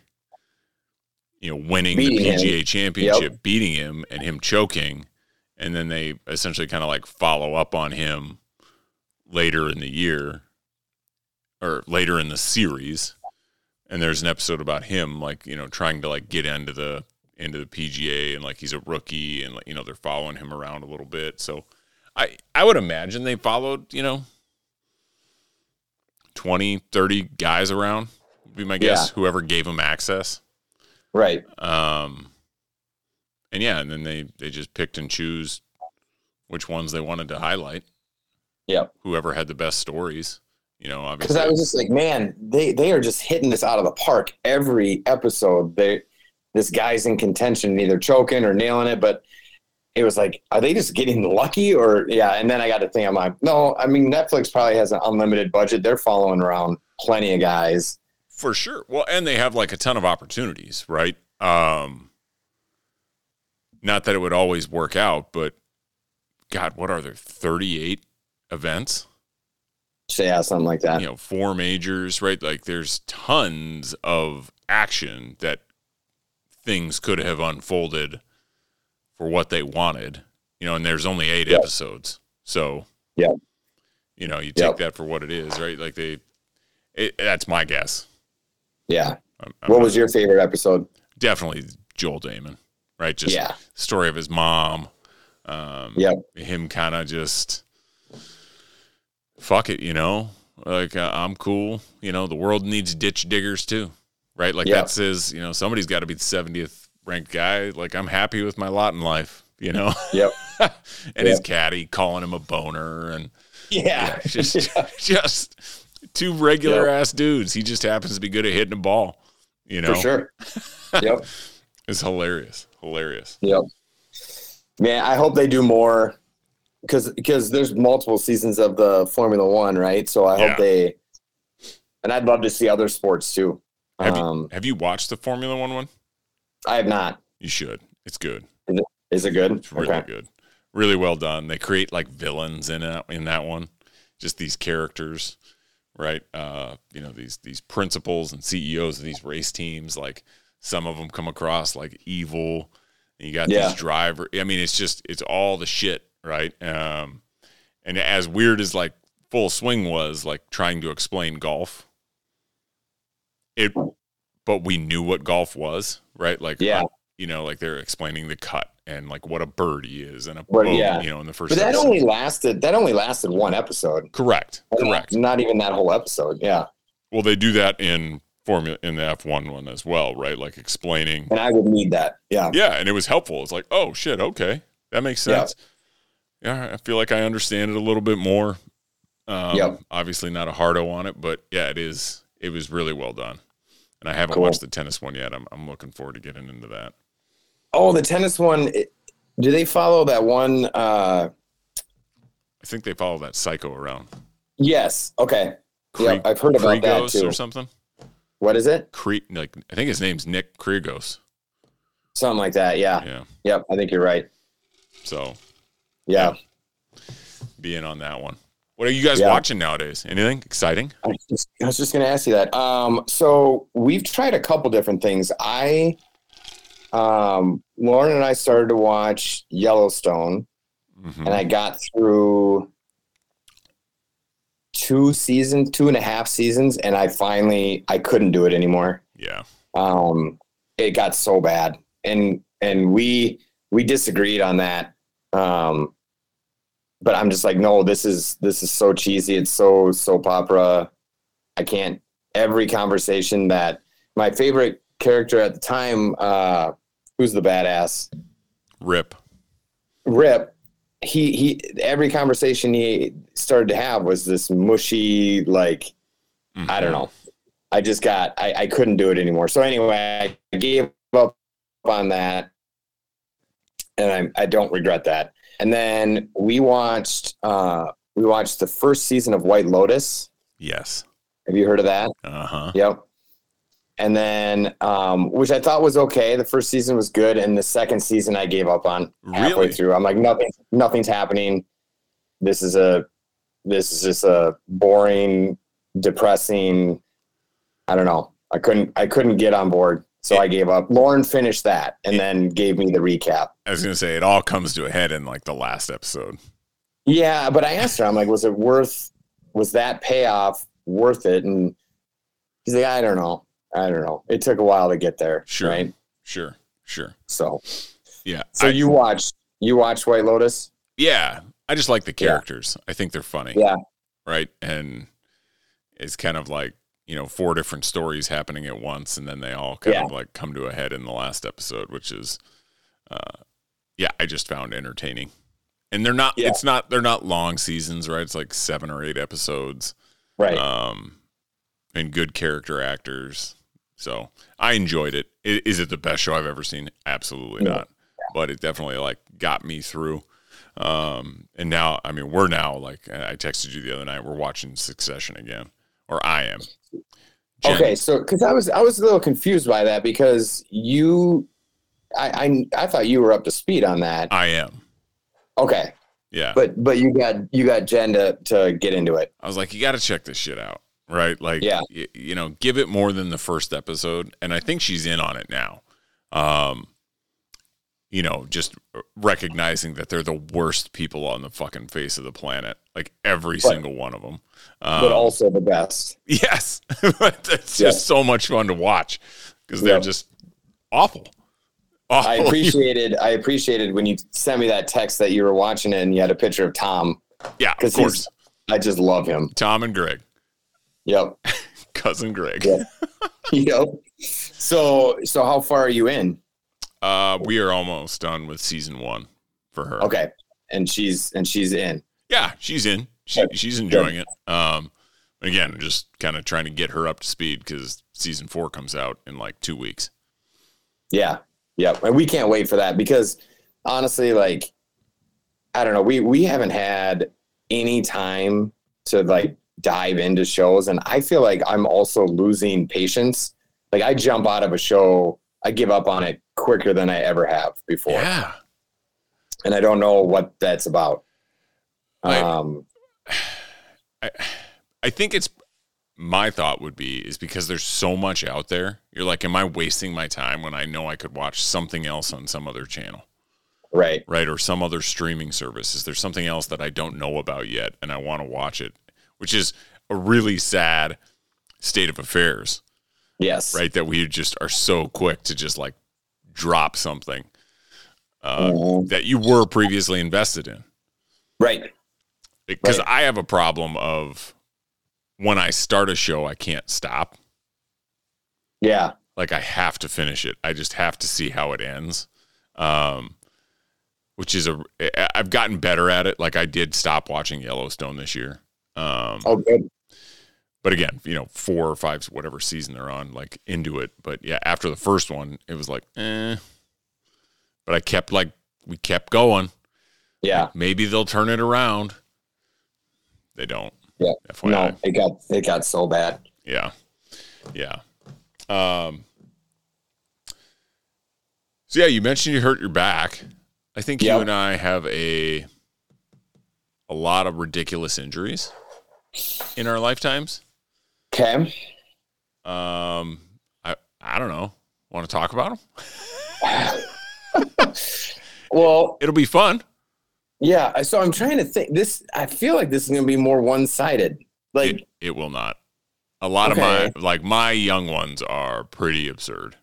you know, winning Beating the him. PGA championship, beating him and him choking. And then they essentially kind of like follow up on him later in the year or later in the series. And there's an episode about him, like, you know, trying to like get into the, into the PGA and like he's a rookie and like, you know, they're following him around a little bit. So I, I would imagine they followed, you know, 20, 30 guys around would be my guess. Yeah. Whoever gave him access. right. Um, and yeah, and then they they just picked and choose which ones they wanted to highlight. Yeah, Whoever had the best stories, you know, Because obviously. I was just like, man, they they are just hitting this out of the park every episode. They this guy's in contention, either choking or nailing it, but it was like, are they just getting lucky or yeah? And then I got to think, I'm like, no, I mean Netflix probably has an unlimited budget. They're following around plenty of guys. For sure. Well, and they have like a ton of opportunities, right? Um, not that it would always work out, but God, what are there? Thirty-eight events. Yeah, something like that. you know, four majors, right? Like there's tons of action that things could have unfolded for what they wanted, you know, and there's only eight Yep. episodes. So, yeah, you know, you take Yep. that for what it is, right? Like they, it, that's my guess. Yeah. I'm, I'm What was your favorite episode? definitely Joel Dahmen, right? Just yeah. story of his mom, um, Yep. him kind of just fuck it, you know, like uh, I'm cool. You know, the world needs ditch diggers too, right? Like Yeah. that says, you know, somebody's got to be the 70th ranked guy. Like I'm happy with my lot in life, you know. Yep. and his caddy calling him a boner and Yeah. just just two regular ass dudes. He just happens to be good at hitting a ball. You know, For sure. Yep. It's hilarious, hilarious. Yep. Man, I hope they do more because because there's multiple seasons of the Formula One, right? So I Yeah. hope they, and I'd love to see other sports too. Have you- Um, Have you watched the Formula One one? I have not. You should. It's good. Is it good? It's really good. Really well done. They create like villains in it in that one. Just these characters, right? Uh, you know, these these principals and CEOs of these race teams, like some of them come across like evil. And you got Yeah. these driver. I mean, it's just it's all the shit, right? Um, and as weird as like full swing was, like trying to explain golf, it, but we knew what golf was, right? Like, Yeah. uh, you know, like they're explaining the cut and like what a birdie is and a But, boat, yeah. you know, in the first. But that episode. only lasted. That only lasted one episode. correct, correct. Not even that whole episode. Yeah. Well, they do that in formula in the F one one as well, right? Like explaining. And I would need that. Yeah. Yeah, and it was helpful. It's like, oh shit, okay, that makes sense. Yeah, I feel like I understand it a little bit more. Um, Yep. Obviously, not a hard O on it, but yeah, it is. It was really well done. And I haven't Cool. watched the tennis one yet. I'm I'm looking forward to getting into that. Oh, the tennis one. do they follow that one? Uh, I think they follow that psycho around. yes. Okay. Yeah, I've heard about that too. or something. What is it? Cre- like I think his name's Nick Kyrgios. Something like that. Yeah. Yeah. Yep. I think you're right. So Yeah. be in on that one. What are you guys Yeah. watching nowadays? Anything exciting? I was just, I was just going to ask you that. Um, so we've tried a couple different things. I, um, Lauren and I started to watch Yellowstone, Mhm. and I got through two seasons, two and a half seasons, and I finally I couldn't do it anymore. Yeah. Um, it got so bad, and and we we disagreed on that. Um, but I'm just like, no, this is this is so cheesy. It's so soap opera. I can't. Every conversation that my favorite character at the time, uh, who's the badass, Rip. Rip. He he. Every conversation he started to have was this mushy, like I don't know. I just got I, I couldn't do it anymore. So anyway, I gave up on that, and I I don't regret that. And then we watched uh we watched the first season of White Lotus. Yes. Have you heard of that? Uh huh. Yep. And then, um, which I thought was okay. The first season was good, and the second season I gave up on halfway Really? through. I'm like, nothing, nothing's happening. This is a, this is just a boring, depressing. I don't know. I couldn't, I couldn't get on board, so I gave up. Lauren finished that, and then gave me the recap. I was gonna say it all comes to a head in like the last episode. Yeah, but I asked her, I'm like, was it worth, was that payoff worth it? And he's like, I don't know. I don't know. It took a while to get there. Sure. Right. Sure. Sure. So, Yeah. so I- you watched, you watched White Lotus? yeah. I just like the Yeah. characters. I think they're funny. Yeah. Right. And it's kind of like you know four different stories happening at once, and then they all kind Yeah. of like come to a head in the last episode, which is, uh, yeah, I just found entertaining. And they're not. Yeah. It's not. They're not long seasons, right? It's like seven or eight episodes. Right. um, and good character actors. So I enjoyed it. I- it the best show I've ever seen? Absolutely No. not. But it definitely like got me through. Um, and now, I mean, we're now like I texted you the other night. We're watching Succession again, or I am. Jen- okay. So, cause I was, I was a little confused by that because you, I, I, I thought you were up to speed on that. I am. Okay. Yeah. But, but you got, you got Jen to, to get into it. I was like, you got to check this shit out, right? Like, Yeah. y- you know, give it more than the first episode, and I think she's in on it now. Um, you know, just recognizing that they're the worst people on the fucking face of the planet, like every single one of them. Um, but also the best. yes, it's Yeah. just so much fun to watch because they're Yeah. just awful. Awful. I appreciated, I appreciated when you sent me that text that you were watching it and you had a picture of Tom. yeah, of course. I just love him. Tom and Greg, Yep. cousin Greg. Yeah. yep. So so how far are you in? Uh, we are almost done with season one for her. Okay. And she's and she's in. Yeah, she's in. She, she's enjoying it. Um, again, just kind of trying to get her up to speed because season four comes out in like two weeks. Yeah. Yep. And we can't wait for that because honestly, like I don't know, we we haven't had any time to like dive into shows and I feel like I'm also losing patience. Like I jump out of a show, I give up on it quicker than I ever have before. Yeah. And I don't know what that's about. I- Um I, I think it's my thought would be is because there's so much out there. You're like, am I wasting my time when I know I could watch something else on some other channel, right. right? Or some other streaming service? Is there something else that I don't know about yet and I want to watch it? Which is a really sad state of affairs, Yes. right? That we just are so quick to just like drop something uh, Mhm. that you were previously invested in. Right. because Right. I have a problem of when I start a show, I can't stop. Yeah. Like I have to finish it. I just have to see how it ends. Um, which is a I've gotten better at it. Like I did stop watching Yellowstone this year. Um, Oh good. but again, you know, four or five, whatever season they're on, like into it. But yeah, after the first one, it was like, eh. But I kept like we kept going. Yeah. Maybe they'll turn it around. They don't. Yeah. FYI. No, it got it got so bad. Yeah. Yeah. Um So yeah, you mentioned you hurt your back. I think you and I have a a lot of ridiculous injuries in our lifetimes. Okay. Um I I don't know. Want to talk about them? Well, It'll be fun. yeah. So I'm trying to think. This I feel like this is going to be more one sided. Like, it, it will not. A lot Okay. of my like my young ones are pretty absurd.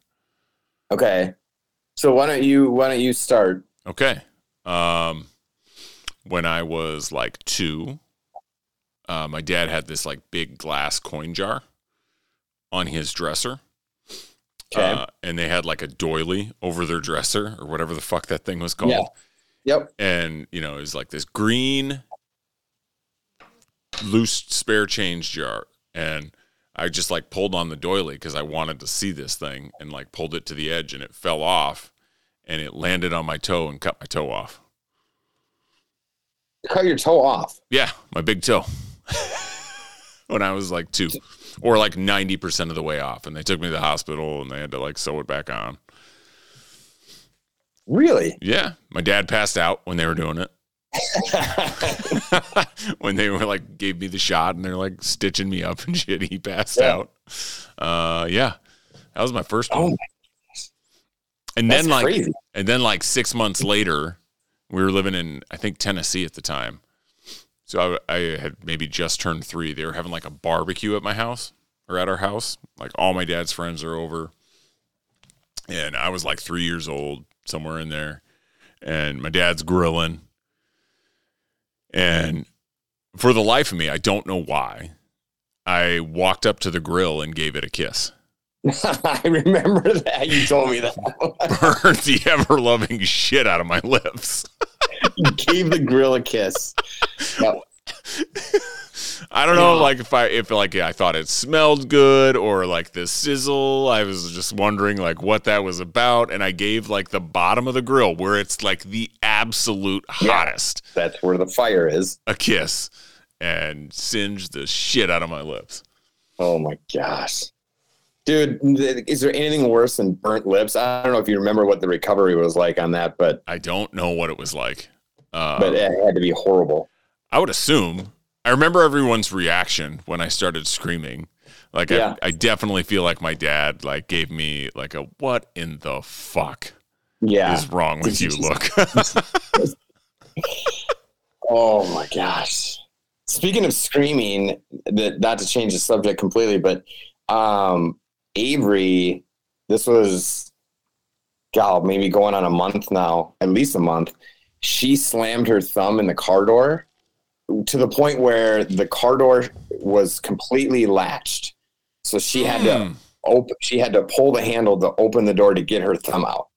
okay. So why don't you why don't you start? Okay. Um, when I was like two, uh, my dad had this like big glass coin jar on his dresser. Okay. Uh, and they had like a doily over their dresser or whatever the fuck that thing was called. Yeah. Yep. And, you know, it was like this green loose spare change jar. And I just like pulled on the doily because I wanted to see this thing and like pulled it to the edge and it fell off and it landed on my toe and cut my toe off. Cut your toe off. Yeah, my big toe. when I was like two, or like 90% of the way off. And they took me to the hospital and they had to like sew it back on. Really? Yeah, my dad passed out when they were doing it. when they were like, gave me the shot and they're like stitching me up and shit, he passed Yeah. out. Uh, yeah, that was my first Oh, one. and then like, crazy. and then like six months later, we were living in I think Tennessee at the time. So I, I had maybe just turned three. They were having like a barbecue at my house or at our house. Like all my dad's friends are over, and I was like three years old, somewhere in there, and my dad's grilling. And for the life of me, I don't know why. I walked up to the grill and gave it a kiss. I remember that. You told me that. Burned the ever loving shit out of my lips. you gave the grill a kiss. Yep. I don't know, Yeah. like if I if like I thought it smelled good or like the sizzle. I was just wondering like what that was about, and I gave like the bottom of the grill where it's like the absolute Yeah. hottest That's where the fire is. a kiss, and singed the shit out of my lips. Oh my gosh. Dude, is there anything worse than burnt lips? I don't know if you remember what the recovery was like on that, but I don't know what it was like. Uh, but it had to be horrible. I would assume. I remember everyone's reaction when I started screaming. Like Yeah. I, I definitely feel like my dad like gave me like a what in the fuck Yeah. is wrong with you look. Oh my gosh. Speaking of screaming, that not to change the subject completely, but um Avery, this was God, maybe going on a month now, at least a month. She slammed her thumb in the car door to the point where the car door was completely latched. So she had to Mm. open she had to pull the handle to open the door to get her thumb out.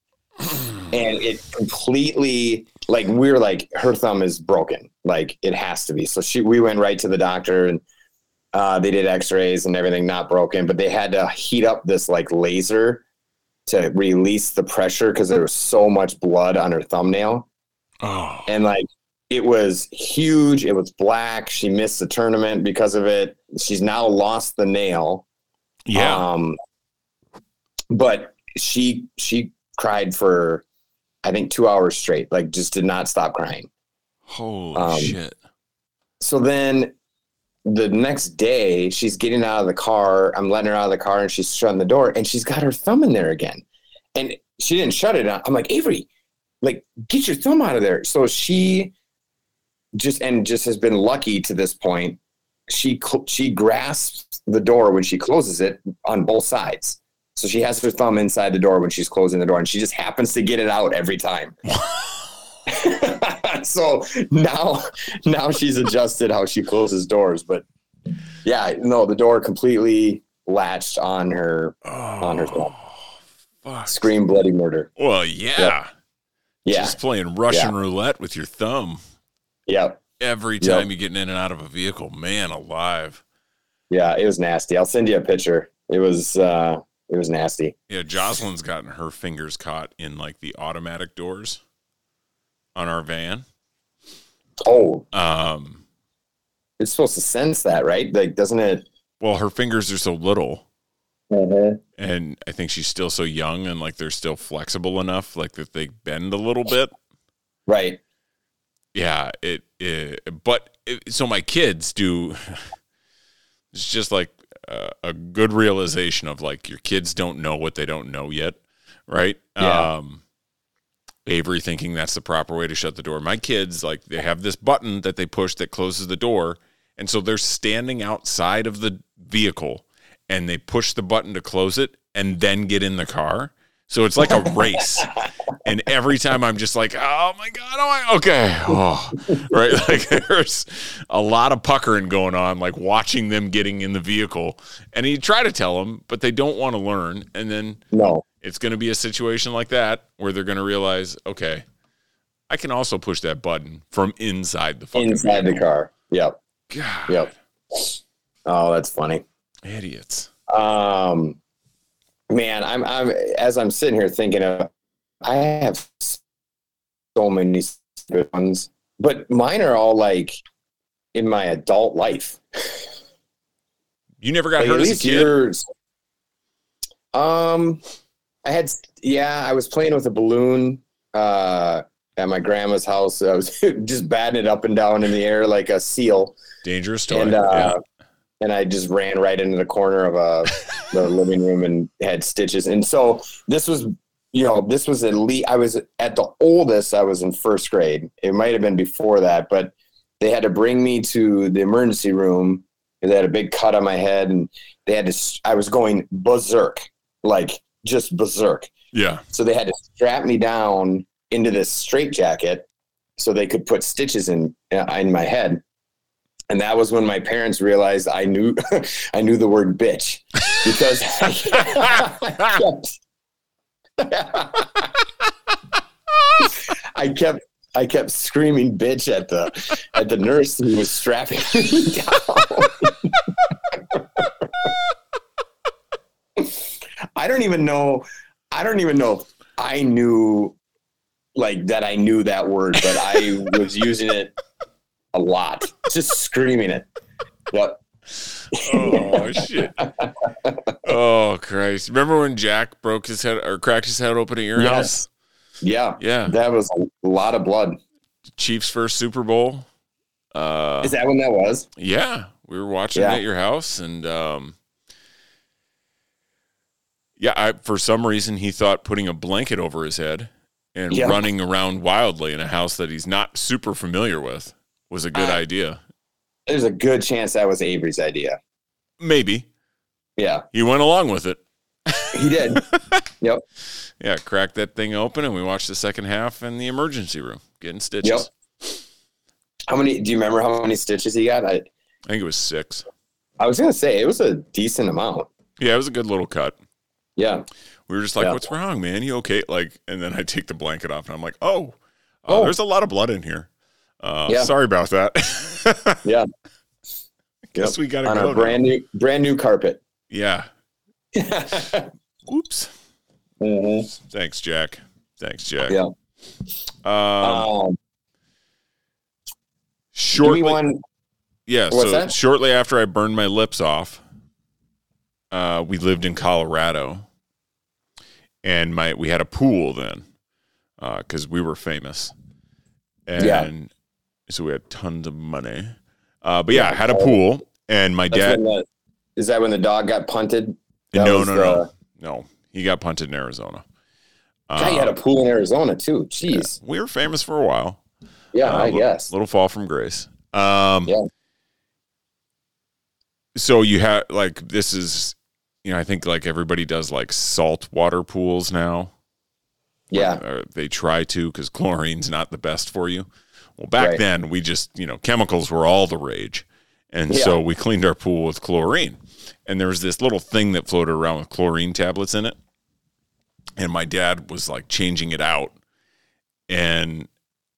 and it completely like we were like her thumb is broken. Like it has to be. So she we went right to the doctor and uh, they did x-rays and everything not broken, but they had to heat up this like laser to release the pressure because there was so much blood on her thumbnail Oh, and like it was huge. It was black. She missed the tournament because of it. She's now lost the nail. yeah. Um, but she she cried for I think two hours straight. Like just did not stop crying. Holy um, shit. So then the next day she's getting out of the car. I'm letting her out of the car and she's shutting the door and she's got her thumb in there again. And she didn't shut it. I'm like, Avery, like get your thumb out of there. So she just and just has been lucky to this point. She cl- she grasps the door when she closes it on both sides. So she has her thumb inside the door when she's closing the door, and she just happens to get it out every time. so now now she's adjusted how she closes doors but yeah no the door completely latched on her on her thumb. fuck. scream bloody murder Well, yeah. yeah Just playing Russian roulette with your thumb yeah every Yep. time you're getting in and out of a vehicle. Man alive. yeah it was nasty i'll send you a picture it was uh it was nasty Yeah, Jocelyn's gotten her fingers caught in like the automatic doors on our van. oh Um, it's supposed to sense that right like doesn't it well, her fingers are so little, and I think she's still so young, and like they're still flexible enough, like that they bend a little bit. right Yeah, it. it but it, so my kids do. It's just like uh, a good realization of like your kids don't know what they don't know yet, right? Yeah. Um, Avery thinking that's the proper way to shut the door. My kids like they have this button that they push that closes the door, and so they're standing outside of the vehicle and they push the button to close it and then get in the car. So it's like a race. and every time I'm just like, oh my God, oh my, okay. Oh, right. Like there's a lot of puckering going on, like watching them getting in the vehicle. And you try to tell them, but they don't want to learn. And then no it's going to be a situation like that where they're going to realize, okay, I can also push that button from inside the fucking inside the car yep God, yep oh that's funny idiots. Um, man, I'm I'm as I'm sitting here thinking of, I have so many good ones, but mine are all like in my adult life. You never got Like, hurt at as a least kid. yours. Um, I had yeah, I was playing with a balloon. Uh. At my grandma's house, I was just batting it up and down in the air like a seal. Dangerous toy. and uh, and I just ran right into the corner of uh, the living room and had stitches. And so this was, you know, this was at least I was at the oldest. I was in first grade. It might have been before that, but they had to bring me to the emergency room. They had a big cut on my head, and they had to. I was going berserk, like just berserk. yeah. So they had to strap me down into this straitjacket so they could put stitches in uh, in my head. And that was when my parents realized I knew I knew the word bitch because I kept I kept screaming bitch at the at the nurse who was strapping me down. I don't even know I don't even know if I knew like that I knew that word, but I was using it a lot, just screaming it. Yep. Oh shit. Oh Christ. Remember when Jack broke his head or cracked his head open at your Yes. house? Yeah, Yeah. that was a lot of blood. Chiefs first Super Bowl. Uh Is that when that was? yeah. We were watching Yeah. it at your house and um yeah, I, for some reason he thought putting a blanket over his head and Yeah. running around wildly in a house that he's not super familiar with was a good idea. There's a good chance that was Avery's idea. Maybe. Yeah, He went along with it. he did. yep. Yeah, cracked that thing open and we watched the second half in the emergency room getting stitches. How many? Do you remember how many stitches he got? I I think it was six. I was gonna say it was a decent amount. Yeah, it was a good little cut. Yeah. We were just like, Yeah. "What's wrong, man? You okay?" Like, and then I take the blanket off, and I'm like, "Oh, uh, Oh. there's a lot of blood in here. Uh, Yeah. Sorry about that. Yeah. Guess we gotta on go. our now. brand new brand new carpet. Yeah. Oops. Mhm. Thanks, Jack. Thanks, Jack. Yeah. Um, Um, shortly, yeah. So that? shortly after I burned my lips off, uh, we lived in Colorado, and my we had a pool then, because we were famous, and Yeah. So we had tons of money. Uh, but yeah. I had a pool, and my That's dad. when the, is that when the dog got punted? That no, was no, the- no, no. He got punted in Arizona. God, you had Uh, a pool in Arizona too. Jeez. we were famous for a while. Yeah, Uh, I li- guess. Little fall from grace. Um, Yeah. So you have like this is, you know, I think like everybody does like salt water pools now. Yeah. Or they try to because chlorine's not the best for you. Well, back Right. then we just you know chemicals were all the rage, and so we cleaned our pool with chlorine. And there was this little thing that floated around with chlorine tablets in it, and my dad was like changing it out, and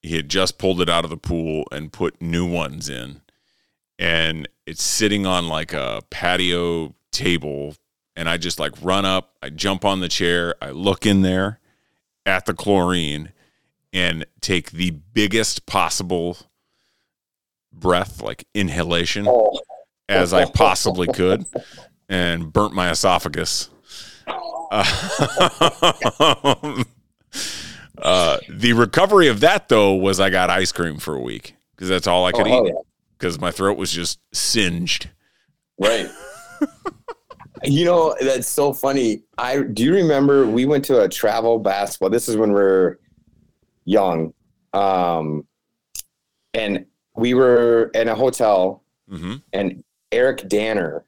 he had just pulled it out of the pool and put new ones in. And it's sitting on like a patio table. And i just like run up i jump on the chair i look in there at the chlorine and take the biggest possible breath like inhalation Oh. as i possibly could and burnt my esophagus um, uh, the recovery of that though was I got ice cream for a week because that's all I could Oh, eat because my throat was just singed. Right. you know, that's so funny. I do you remember we went to a travel basketball. This is when we are young. Um and we were in a hotel hmm and Eric Danner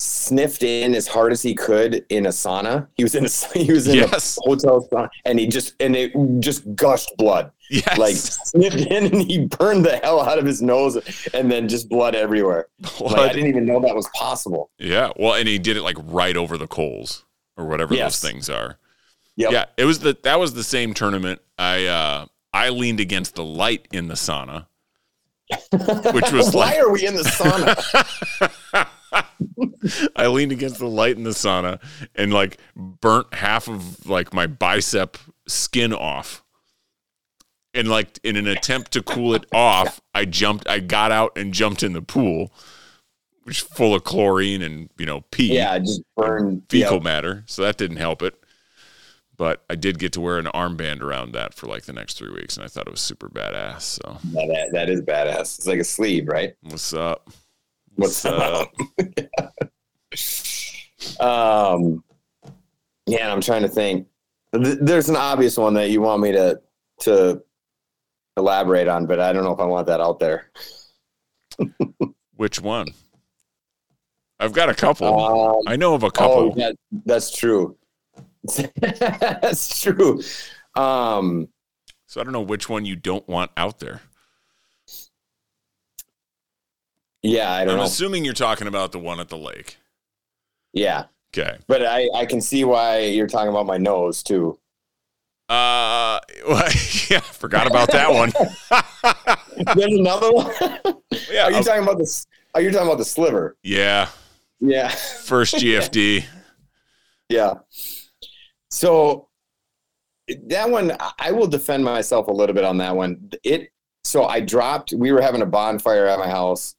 sniffed in as hard as he could in a sauna. He was in a he was in Yes. a hotel sauna and he just and it just gushed blood. Yes, Like sniffed in and he burned the hell out of his nose and then just blood everywhere. Like, I didn't even know that was possible. yeah. Well, and he did it like right over the coals or whatever Yes. those things are. Yep. Yeah, it was the that was the same tournament. I uh I leaned against the light in the sauna, which was Why like are we in the sauna? I leaned against the light in the sauna and like burnt half of like my bicep skin off. And like in an attempt to cool it off, I jumped I got out and jumped in the pool, which full of chlorine and you know pee, yeah, just burned. fecal Yep. matter. So that didn't help it. But I did get to wear an armband around that for like the next three weeks, and I thought it was super badass. So that, that is badass. It's like a sleeve, right? what's up? What's up? Um, yeah, I'm trying to think. There's an obvious one that you want me to to elaborate on, but I don't know if I want that out there. Which one? I've got a couple. Um, I know of a oh, couple. that, that's true. that's true. Um, So I don't know which one you don't want out there. yeah, I don't I'm know. assuming you're talking about the one at the lake. yeah, Okay. but I I can see why you're talking about my nose too. Uh, yeah, forgot about that one. There's another one. yeah, Are you uh, talking about this? Are you talking about the sliver? yeah. Yeah. First GFD. Yeah. So that one, I will defend myself a little bit on that one. It so I dropped. We were having a bonfire at my house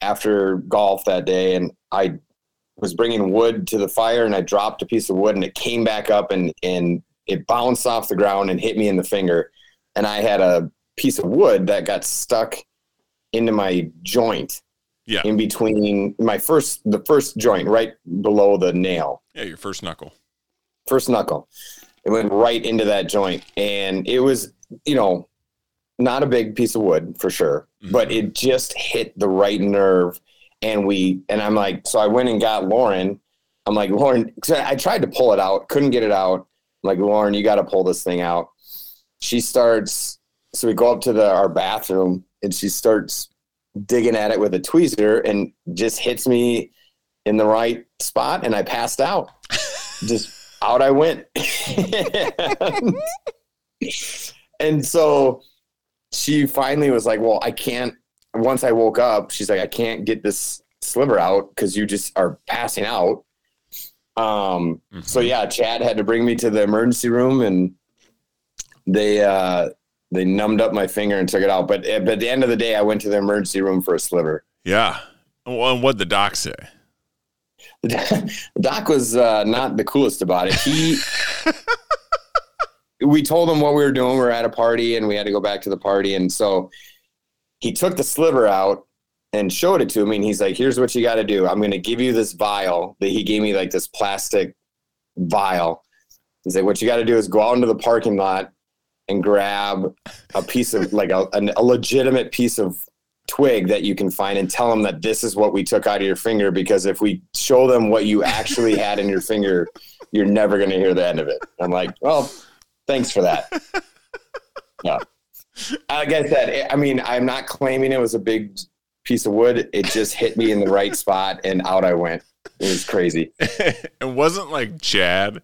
after golf that day, and I was bringing wood to the fire, and I dropped a piece of wood, and it came back up, and and it bounced off the ground and hit me in the finger, and I had a piece of wood that got stuck into my joint. Yeah. In between my first, the first joint right below the nail Yeah, your first knuckle. First knuckle. It went right into that joint, and it was, you know, not a big piece of wood for sure, mm-hmm. but it just hit the right nerve. And we, and I'm like, so I went and got Lauren. I'm like, Lauren, I tried to pull it out, couldn't get it out. I'm like, Lauren, you got to pull this thing out. She starts so we go up to the our bathroom and she starts digging at it with a tweezer and just hits me in the right spot and I passed out. just out I went. and so she finally was like, Well, I can't. Once I woke up, she's like, I can't get this sliver out because you just are passing out. Um, mm-hmm. so yeah, Chad had to bring me to the emergency room and they uh they numbed up my finger and took it out. But, but at the end of the day, I went to the emergency room for a sliver. Yeah. Well, and what the doc say? Doc was uh, not the coolest about it. He, we told him what we were doing. We were at a party and we had to go back to the party. And so he took the sliver out and showed it to me. And he's like, here's what you got to do. I'm going to give you this vial that he gave me, like this plastic vial. He's like, what you got to do is go out into the parking lot and grab a piece of like a, a legitimate piece of twig that you can find and tell them that this is what we took out of your finger because if we show them what you actually had in your finger you're never going to hear the end of it. I'm like well thanks for that. Yeah. Like i said i mean i'm not claiming it was a big piece of wood. It just hit me in the right spot and out i went. It was crazy. It wasn't like chad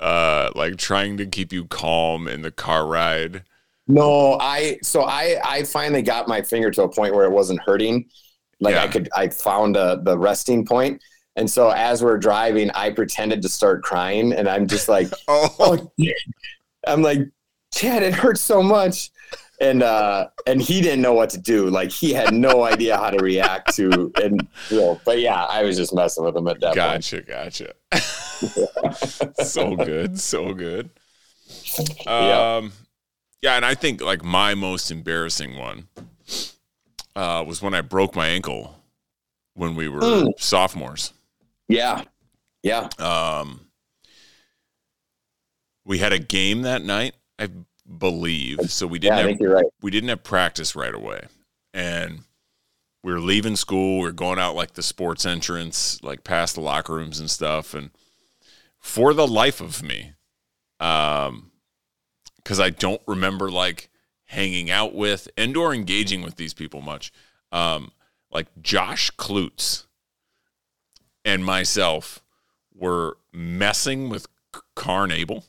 uh, like trying to keep you calm in the car ride? No, I so I I finally got my finger to a point where it wasn't hurting. Like yeah. I could I found a, the resting point. And so as we're driving, I pretended to start crying and I'm just like, oh. oh I'm like, Chad, it hurts so much and uh and he didn't know what to do like he had no idea how to react to and you know but yeah i was just messing with him at that gotcha point. gotcha gotcha. so good so good um yeah and i think like my most embarrassing one uh was when i broke my ankle when we were mm. sophomores yeah yeah um we had a game that night i believe. So we didn't yeah, have, right. we didn't have practice right away. And we were leaving school, we were going out like the sports entrance, like past the locker rooms and stuff. And for the life of me, um, because I don't remember like hanging out with and or engaging with these people much. Um, like Josh Klutz and myself were messing with Carn Abel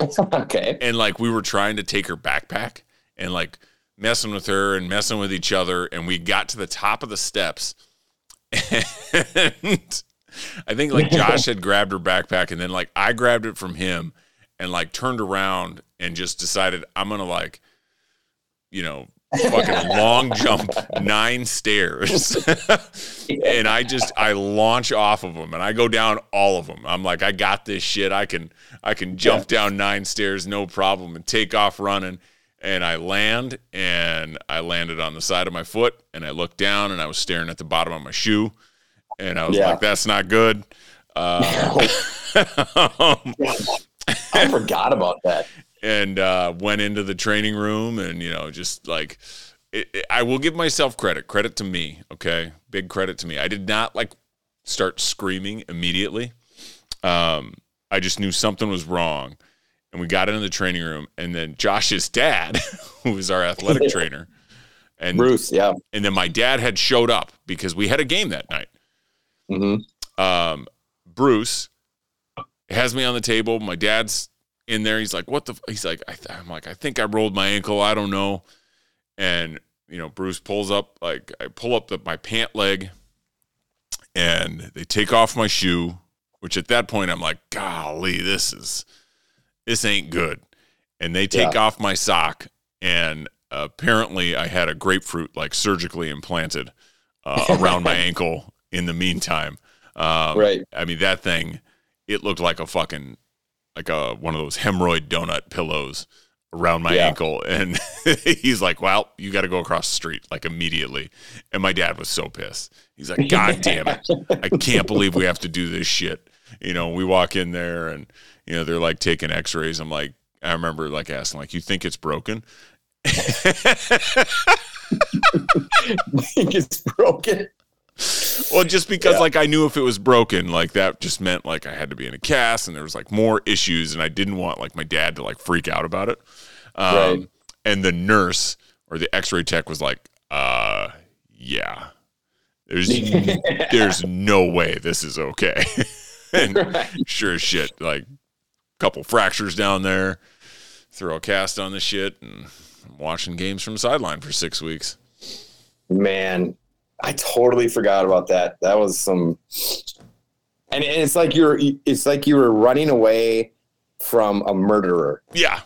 okay. And like we were trying to take her backpack and like messing with her and messing with each other. And we got to the top of the steps. And I think like Josh had grabbed her backpack and then like I grabbed it from him and like turned around and just decided I'm to like, you know, fucking long jump nine stairs. And i just i launch off of them and i go down all of them i'm like i got this shit. I can i can jump yeah. down nine stairs no problem and take off running. And i land and i landed on the side of my foot and i looked down and i was staring at the bottom of my shoe and i was yeah. like that's not good. Uh, i forgot about that and uh, went into the training room and you know just like it, it, I will give myself credit. Credit to me. Okay, big credit to me. I did not like start screaming immediately. Um, I just knew something was wrong, and we got into the training room. And then Josh's dad, who was our athletic trainer, and Bruce, yeah, and then my dad had showed up because we had a game that night. Mm-hmm. Um, Bruce has me on the table. My dad's in there. He's like, "What the?" He's like, I th- "I'm like, I think I rolled my ankle. I don't know." And you know, Bruce pulls up like I pull up the, my pant leg, and they take off my shoe. Which at that point I'm like, "Golly, this is this ain't good." And they take yeah. off my sock, and apparently I had a grapefruit like surgically implanted uh, around my ankle. In the meantime, um, right? I mean, that thing, it looked like a fucking like a one of those hemorrhoid donut pillows around my yeah. ankle. And he's like well you got to go across the street like immediately. And my dad was so pissed. He's like god damn it. I can't believe we have to do this shit. You know we walk in there and you know they're like taking x-rays. I'm like i remember like asking like you think it's broken? Think it's broken well, just because yeah. like I knew if it was broken, like that just meant like I had to be in a cast and there was like more issues and I didn't want like my dad to like freak out about it. Um, right. And the nurse or the X-ray tech was like, "Uh, yeah, there's there's no way this is okay." and Right. sure as shit, like a couple fractures down there. Throw a cast on the shit, and I'm watching games from the sideline for six weeks. Man, I totally forgot about that. That was some, and it's like you're, it's like you were running away from a murderer. Yeah,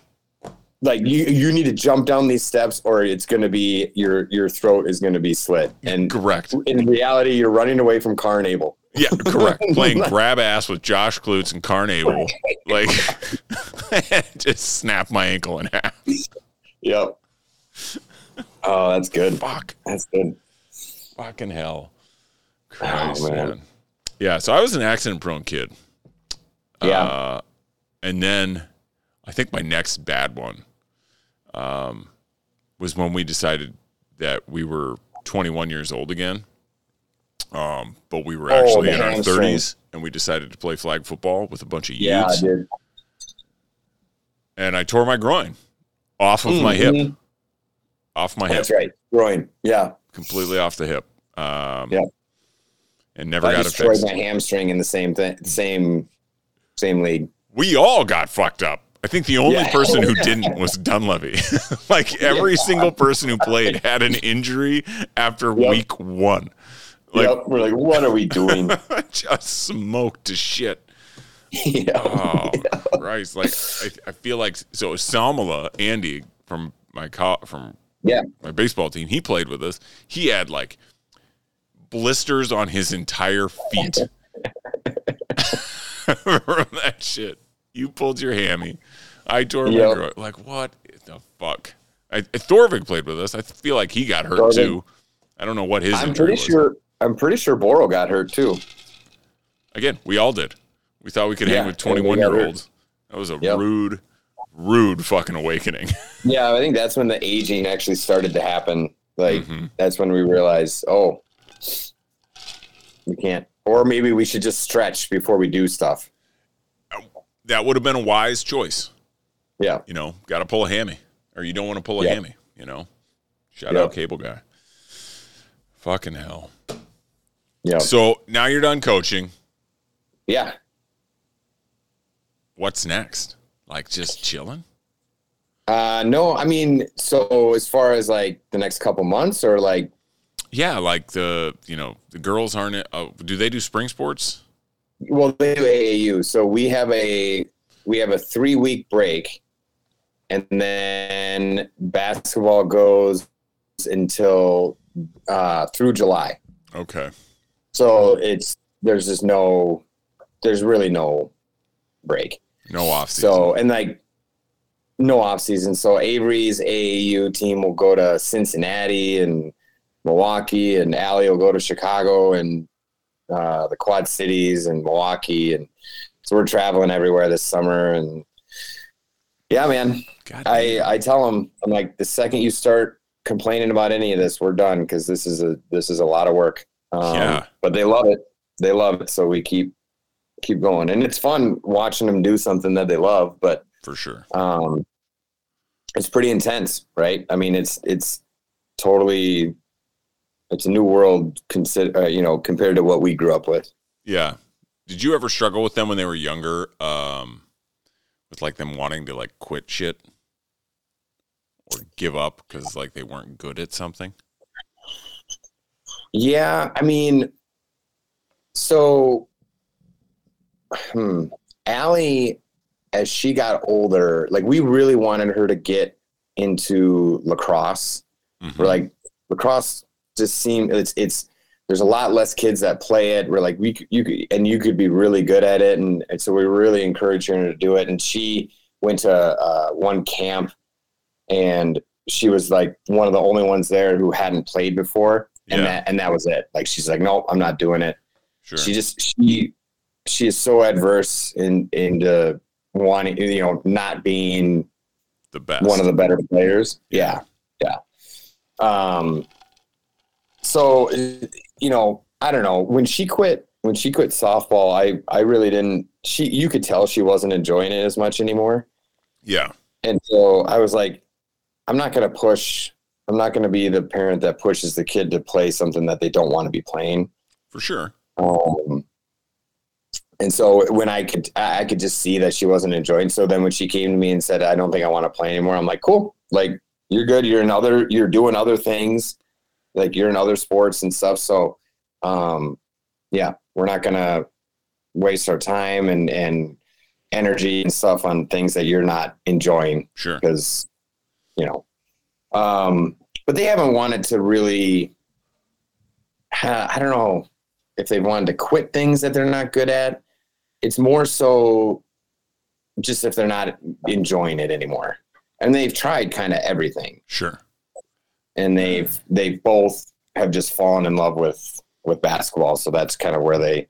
Like you, you need to jump down these steps, or it's going to be your your throat is going to be slit. And correct. in reality, you're running away from Carnable. Yeah, correct. Playing grab ass with Josh Klutz and Carnable, like just snap my ankle in half. Yep. Oh, that's good. Fuck, That's good. Fucking hell, Christ, Oh, man. man. Yeah, so I was an accident-prone kid. Yeah. Uh, and then I think my next bad one um, was when we decided that we were 21 years old again. Um, but we were Oh, actually the in our hamstring. 30s and we decided to play flag football with a bunch of yeah, youths. dude. and I tore my groin off of my hip, Mhm. off my hip, That's right. Groin. Yeah. completely off the hip. Um, Yeah. And never I got destroyed fixed. my hamstring in the same thing, same, same league. we all got fucked up. I think the only Yeah. person who didn't was Dunleavy. like every single person who played had an injury after Yep. week one. Like yep. We're like, what are we doing? just smoked to shit. yeah. Oh Christ! Like I, I feel like so Salmala Andy from my co- from Yeah. my baseball team. He played with us. He had like blisters on his entire feet from that shit. You pulled your hammy. I tore my groin. Like what the fuck? I, Thorvig played with us. I feel like he got hurt Thorvig. too. I don't know what his. I'm pretty was. sure. I'm pretty sure Boro got hurt too. Again, we all did. We thought we could hang with 21 year olds. That was a Yep. rude, rude fucking awakening. Yeah, I think that's when the aging actually started to happen. Like Mhm. that's when we realized, oh, we can't. Or maybe we should just stretch before we do stuff. That would have been a wise choice. Yeah. You know, got to pull a hammy, or you don't want to pull a Yep. hammy. You know, shout Yep. out cable guy. Fucking hell. Yeah. So now you're done coaching. Yeah. What's next? Like just chilling? Uh, no, I mean, so as far as like the next couple months or like, Yeah, like the you know the girls aren't. Uh, do they do spring sports? well, they do AAU. So we have a, we have a three week break and then basketball goes until, uh, through July. Okay. So it's, there's just no, there's really no break. No off season. So and like no off season. So Avery's AAU team will go to Cincinnati and Milwaukee, and Allie will go to Chicago and uh, the Quad Cities and Milwaukee, and so we're traveling everywhere this summer. And yeah, man, God I. I tell them I'm like the second you start complaining about any of this, we're done because this is a this is a lot of work. Um, Yeah. but they love it. They love it, so we keep keep going, and it's fun watching them do something that they love. But for sure. um, it's pretty intense, right? I mean, it's it's totally it's a new world, consider uh, you know, compared to what we grew up with. Yeah. Did you ever struggle with them when they were younger? Um, with like them wanting to like quit shit or give up because like they weren't good at something? Yeah, I mean, so, hmm, Allie, as she got older, like we really wanted her to get into lacrosse. Mhm. We're like lacrosse just seem it's it's there's a lot less kids that play it. We're like we you could and you could be really good at it, and, and so we really encourage her to do it. And she went to uh, one camp, and she was like one of the only ones there who hadn't played before, and Yeah. that and that was it. Like she's like, nope, I'm not doing it. Sure. She just she she is so adverse in into wanting you know not being the best. one of the better players. Yeah, yeah. Um, so you know, I don't know when she quit when she quit softball. I I really didn't. She you could tell she wasn't enjoying it as much anymore. yeah. And so I was like, I'm not going to push. I'm not going to be the parent that pushes the kid to play something that they don't want to be playing. For sure. Um, and so when I could, I could just see that she wasn't enjoying. So then when she came to me and said, "I don't think I want to play anymore," I'm like, "Cool, like you're good. You're another. You're doing other things, like you're in other sports and stuff." So, um, yeah, we're not gonna waste our time and and energy and stuff on things that you're not enjoying. Sure. Because, you know, um, but they haven't wanted to really. I don't know if they wanted to quit things that they're not good at. It's more so just if they're not enjoying it anymore. And they've tried kind of everything. Sure. And they've they both have just fallen in love with with basketball. So that's kind of where they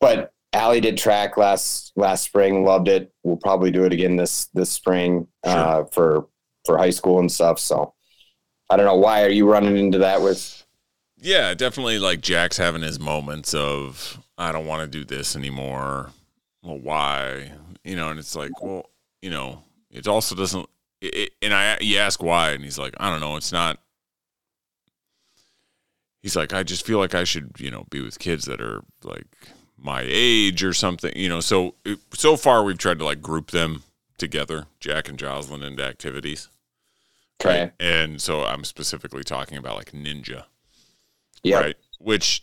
but Allie did track last last spring, loved it. We'll probably do it again this this spring Sure. uh, for for high school and stuff. So I don't know why are you running into that with Yeah, definitely like Jack's having his moments of I don't want to do this anymore. Well, why? You know, and it's like, well, you know, it also doesn't. It, and I, you ask why, and he's like, I don't know. It's not. He's like, I just feel like I should, you know, be with kids that are like my age or something. You know, so so far we've tried to like group them together, Jack and Jocelyn, into activities. okay. Right? And so I'm specifically talking about like ninja Yeah. right? Which,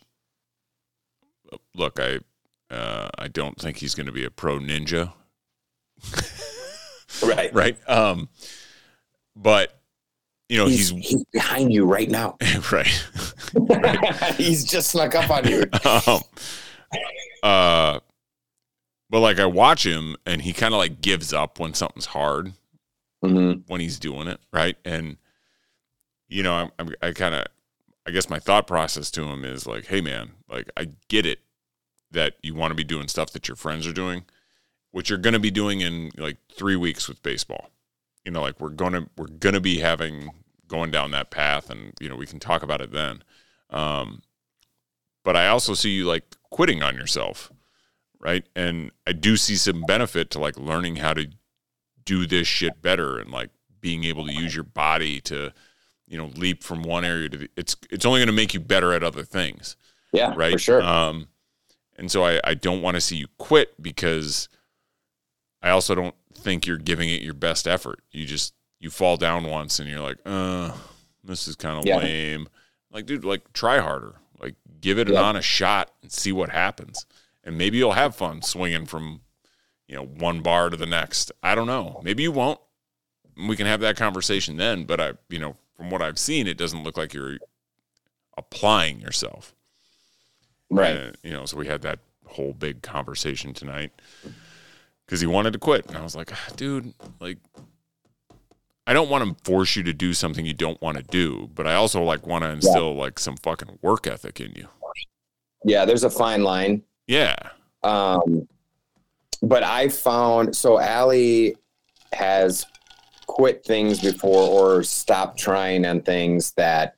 look, I uh, I don't think he's going to be a pro ninja, Right. right? Um, but you know He's, he's, he's behind you right now. right. he's just snuck up on you. um, uh, but like I watch him and he kind of like gives up when something's hard Mhm. when he's doing it, right? And you know, I'm, I'm I kind of, I guess my thought process to him is like, hey man, like I get it that you want to be doing stuff that your friends are doing, which you're going to be doing in like three weeks with baseball. You know, like we're gonna we're gonna be having going down that path, and you know we can talk about it then. Um, but I also see you like quitting on yourself, right? And I do see some benefit to like learning how to do this shit better and like being able to use your body to you know leap from one area to the, it's it's only going to make you better at other things Yeah, right for sure. um and so i i don't want to see you quit because i also don't think you're giving it your best effort. You just you fall down once and you're like uh this is kind of Yeah. lame. Like dude like try harder. Like give it an honest shot and see what happens. And maybe you'll have fun swinging from you know one bar to the next. I don't know. Maybe you won't. We can have that conversation then but i you know from what i've seen it doesn't look like you're applying yourself. Right. uh, you know, so we had that whole big conversation tonight because he wanted to quit. And I was like, "Ah, dude, like, I don't want to force you to do something you don't want to do, but I also like want to instill like some fucking work ethic in you. Yeah, there's a fine line. Yeah. Um, but I found so Allie has quit things before or stopped trying on things that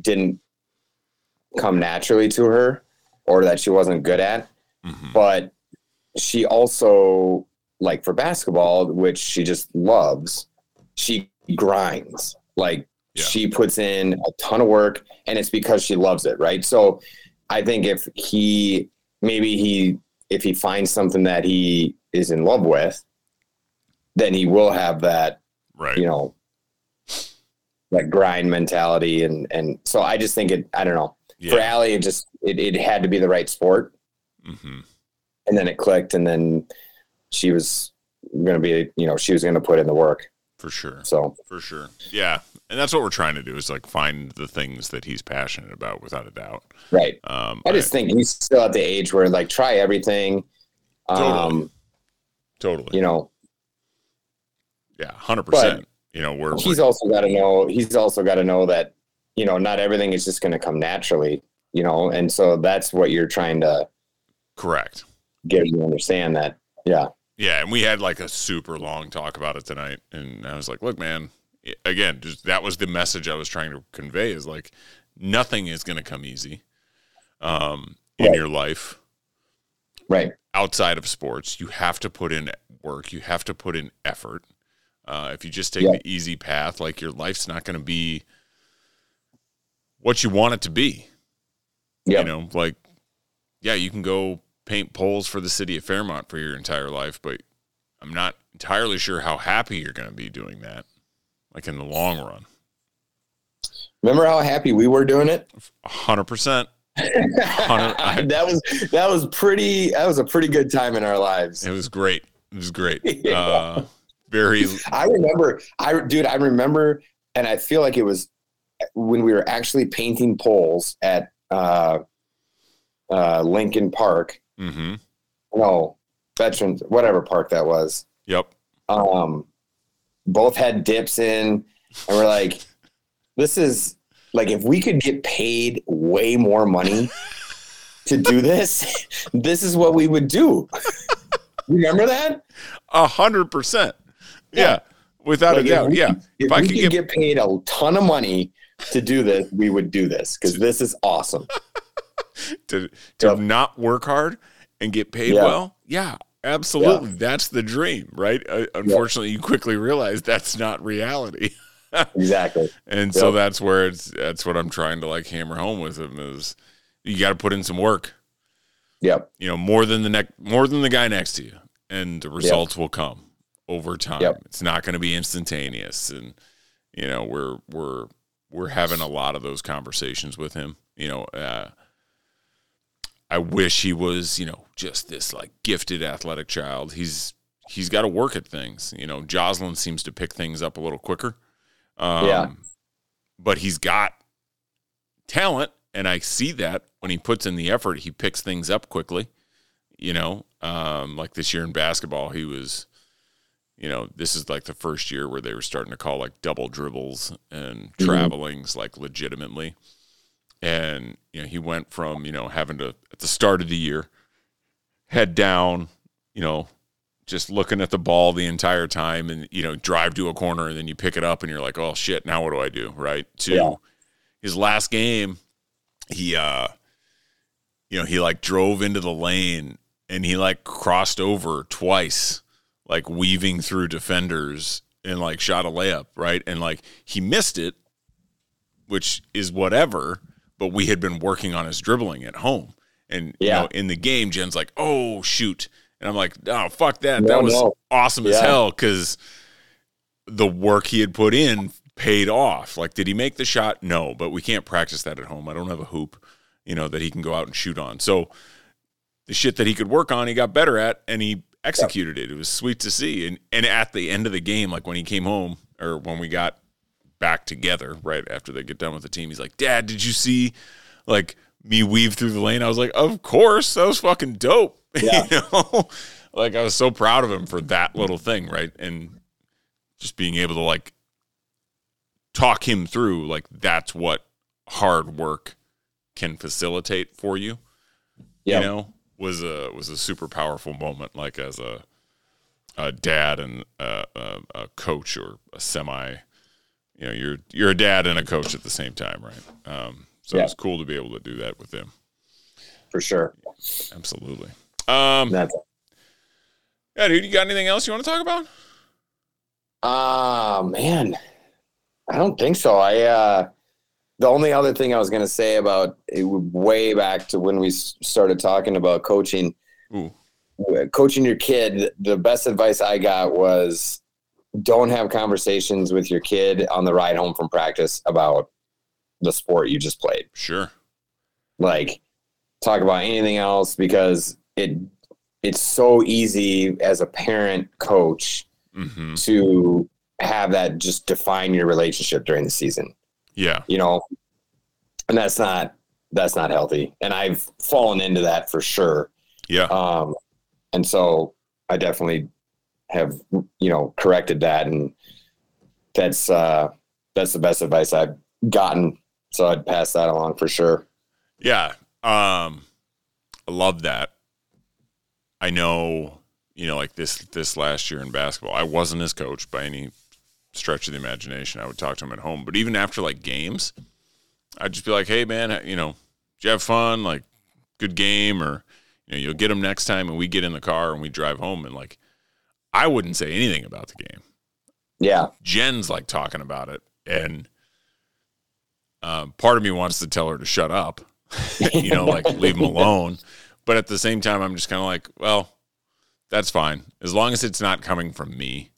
didn't come naturally to her or that she wasn't good at. hmm But she also, like for basketball, which she just loves, she grinds. Like Yeah. she puts in a ton of work and it's because she loves it, right? So I think if he maybe he if he finds something that he is in love with, then he will have that, Right. you know, that grind mentality and and so I just think it I don't know. For yeah. Allie, it just it, it had to be the right sport hmm and then it clicked and then she was going to be you know she was going to put in the work For sure. so For sure. Yeah. And that's what we're trying to do is like find the things that he's passionate about without a doubt. right Um, i just think he's still at the age where like try everything um Totally. totally. you know yeah. 100%. you know, we're, he's also got to know he's also got to know that you know not everything is just going to come naturally you know and so that's what you're trying to correct. Get you understand that yeah Yeah, and we had like a super long talk about it tonight, and I was like, "Look, man, again, just that was the message I was trying to convey is like nothing is going to come easy um, in Right. your life right outside of sports. You have to put in work. You have to put in effort. Uh, if you just take Yeah. the easy path, like your life's not going to be what you want it to be. Yeah. You know, like, yeah, you can go paint poles for the city of Fairmont for your entire life, but I'm not entirely sure how happy you're going to be doing that, like in the long run. Remember how happy we were doing it? A hundred percent. Hundred- I- that was that was pretty. That was a pretty good time in our lives. It was great. It was great. Yeah. Uh, very. I remember, I dude, I remember, and I feel like it was when we were actually painting poles at uh, uh, Lincoln Park. Hmm No, Veterans, whatever park that was. Yep. Um, both had dips in, and we're like, this is like if we could get paid way more money to do this, this is what we would do. Remember that? A hundred percent. Yeah. Without Like, a doubt. we Yeah. If, If I we could could get- get, paid a ton of money to do this, we would do this because this is awesome. To to Yep. not work hard and get paid Yeah. well. Yeah. Absolutely. That's the dream, right? Uh, unfortunately, you quickly realize that's not reality. Exactly. And so that's where it's that's what I'm trying to like hammer home with him is you got to put in some work. Yep. You know, more than the next more than the guy next to you and the results will come over time. Yep. It's not going to be instantaneous and you know, we're we're we're having a lot of those conversations with him. You know, uh I wish he was, you know, just this like gifted athletic child. He's he's got to work at things. You know, Jocelyn seems to pick things up a little quicker. Um, Yeah. But he's got talent, and I see that when he puts in the effort, he picks things up quickly. You know, um, like this year in basketball, he was, you know, this is like the first year where they were starting to call like double dribbles and Mhm. travelings like legitimately. And, you know, he went from, you know, having to, at the start of the year, head down, you know, just looking at the ball the entire time and, you know, drive to a corner and then you pick it up and you're like, oh shit, now what do I do? Right. To Yeah. his last game, he, uh, you know, he like drove into the lane and he like crossed over twice, like weaving through defenders and like shot a layup. Right. And like he missed it, which is whatever, but we had been working on his dribbling at home. And, you know, in the game, Jen's like, oh, shoot. And I'm like, oh, fuck that. No, that was no. awesome as hell because the work he had put in paid off. Like, did he make the shot? No, but we can't practice that at home. I don't have a hoop, you know, that he can go out and shoot on. So the shit that he could work on, he got better at and he executed it. It was sweet to see. And and at the end of the game, like when he came home or when we got back together right after they get done with the team, he's like, Dad, did you see like me weave through the lane? I was like, Of course, that was fucking dope. Yeah. you know? Like I was so proud of him for that little thing, right? And just being able to like talk him through like that's what hard work can facilitate for you Yep. you know was a was a super powerful moment like as a a dad and a, a, a coach or a semi you know you're you're a dad and a coach at the same time right um so Yeah. it's cool to be able to do that with them. For sure. absolutely um That's yeah dude you got anything else you want to talk about Ah, man. I don't think so. I uh the only other thing I was going to say about it, way back to when we started talking about coaching, Ooh. coaching your kid, the best advice I got was don't have conversations with your kid on the ride home from practice about the sport you just played. sure. Like talk about anything else because it it's so easy as a parent coach mm-hmm. to have that just define your relationship during the season. Yeah. You know and that's not that's not healthy. And i've fallen into that for sure. Yeah. Um and so i definitely have you know corrected that and that's uh that's the best advice i've gotten so i'd pass that along for sure Yeah. Um I love that. I know, you know, like this this last year in basketball, I wasn't his coach by any stretch of the imagination. I would talk to him at home. But even after like games, I'd just be like, Hey man, you know, did you have fun? Like good game or you know, you'll get him next time and we get in the car and we drive home and like I wouldn't say anything about the game. Yeah. Jen's like talking about it, and uh, part of me wants to tell her to shut up, you know, like leave him alone. But at the same time, I'm just kind of like, well, that's fine as long as it's not coming from me.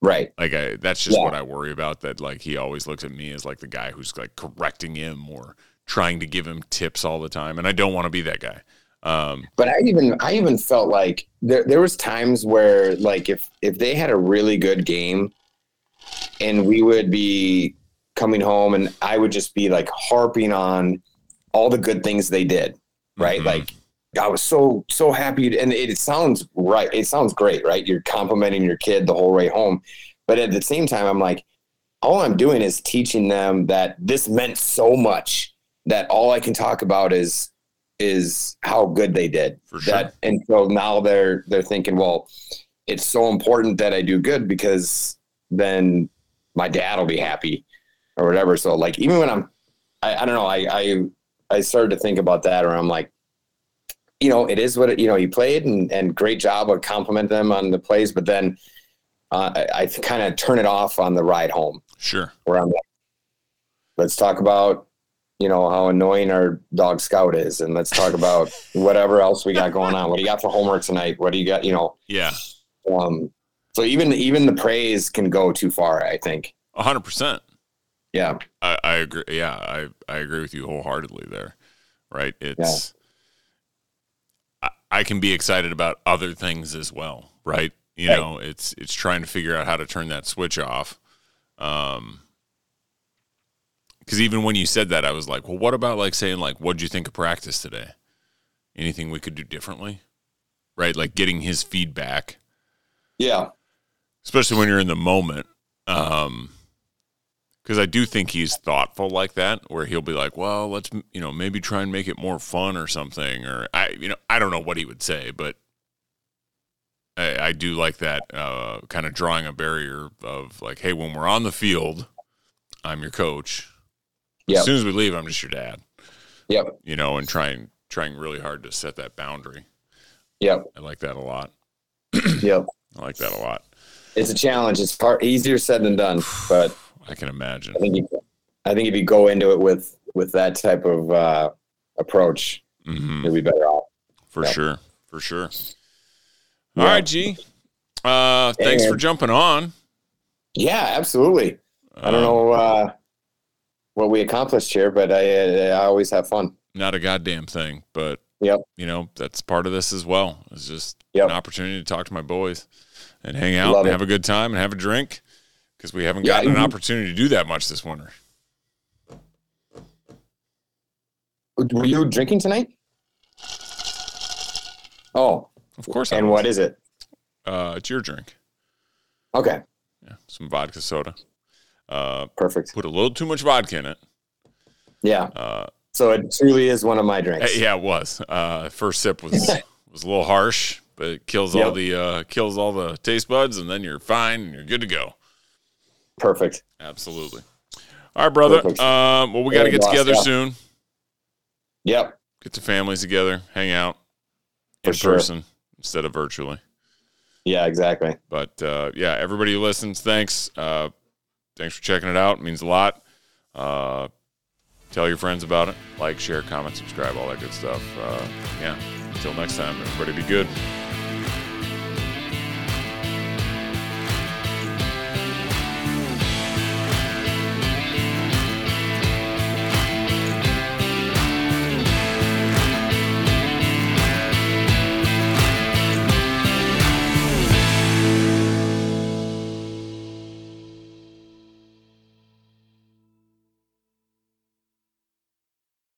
Right. Like I, that's just Yeah. what I worry about. That like he always looks at me as like the guy who's like correcting him or trying to give him tips all the time, and I don't want to be that guy. Um, But I even I even felt like there there was times where like if if they had a really good game and we would be coming home and I would just be like harping on all the good things they did, right? Mhm. Like I was so so happy and it, it sounds right. It sounds great, right? You're complimenting your kid the whole way home. But at the same time I'm like all I'm doing is teaching them that this meant so much that all I can talk about is is how good they did. For sure. That and so now they're they're thinking, well, it's so important that I do good because then my dad will be happy or whatever. So like even when I'm I, I don't know, I, I I started to think about that or I'm like, you know, it is what it, you know, you played and, and great job of compliment them on the plays, but then uh, I, I kind of turn it off on the ride home sure. where I'm like, let's talk about, you know, how annoying our dog Scout is, and let's talk about whatever else we got going on. What do you got for homework tonight? What do you got? You know, Yeah. um, so even even the praise can go too far. I think. A hundred percent. Yeah. I, I agree. Yeah, I, I agree with you wholeheartedly there. Right. It's, I, I can be excited about other things as well. Right. You Right. know, it's, it's trying to figure out how to turn that switch off. Um, cause even when you said that, I was like, well, what about like saying like, what'd you think of practice today? Anything we could do differently? Right. Like getting his feedback Yeah. especially when you're in the moment. Um, because I do think he's thoughtful like that, where he'll be like, "Well, let's you know maybe try and make it more fun or something," or I you know I don't know what he would say, but I, I do like that uh, kind of drawing a barrier of like, "Hey, when we're on the field, I'm your coach. As soon as we leave, I'm just your dad." Yep. You know, and trying trying really hard to set that boundary. Yep. I like that a lot. Yep. I like that a lot. It's a challenge. It's far easier said than done, but I can imagine. I think you, I think if you go into it with with that type of uh, approach, hmm you'll be better off. For Yeah. sure. For sure. Yeah. All right, G. Uh, thanks for jumping on. Yeah, absolutely. I don't Um, know uh, what we accomplished here, but I, I always have fun. Not a goddamn thing, but Yep. you know that's part of this as well. It's just Yep. an opportunity to talk to my boys and hang out Love and it. have a good time and have a drink because we haven't Yeah, gotten an opportunity to do that much this winter. Were you drinking tonight? Oh, Of course. And what is it? Uh, it's your drink. Okay, Yeah, some vodka soda. Uh, perfect. put a little too much vodka in it. Yeah, Uh, so it truly is one of my eh, drinks. yeah, it was. Uh, first sip was was a little harsh, but it kills all the uh, kills all the taste buds, and then you're fine and you're good to go. Perfect. Absolutely. All right, brother. Um, well, we got to get together yeah. soon. Yep, Get the families together, hang out in sure. person instead of virtually. yeah, exactly. But uh, yeah, everybody who listens, thanks. Uh, thanks for checking it out. It means a lot. Uh, tell your friends about it. Like, share, comment, subscribe, all that good stuff. Uh, yeah. Until next time, everybody be good.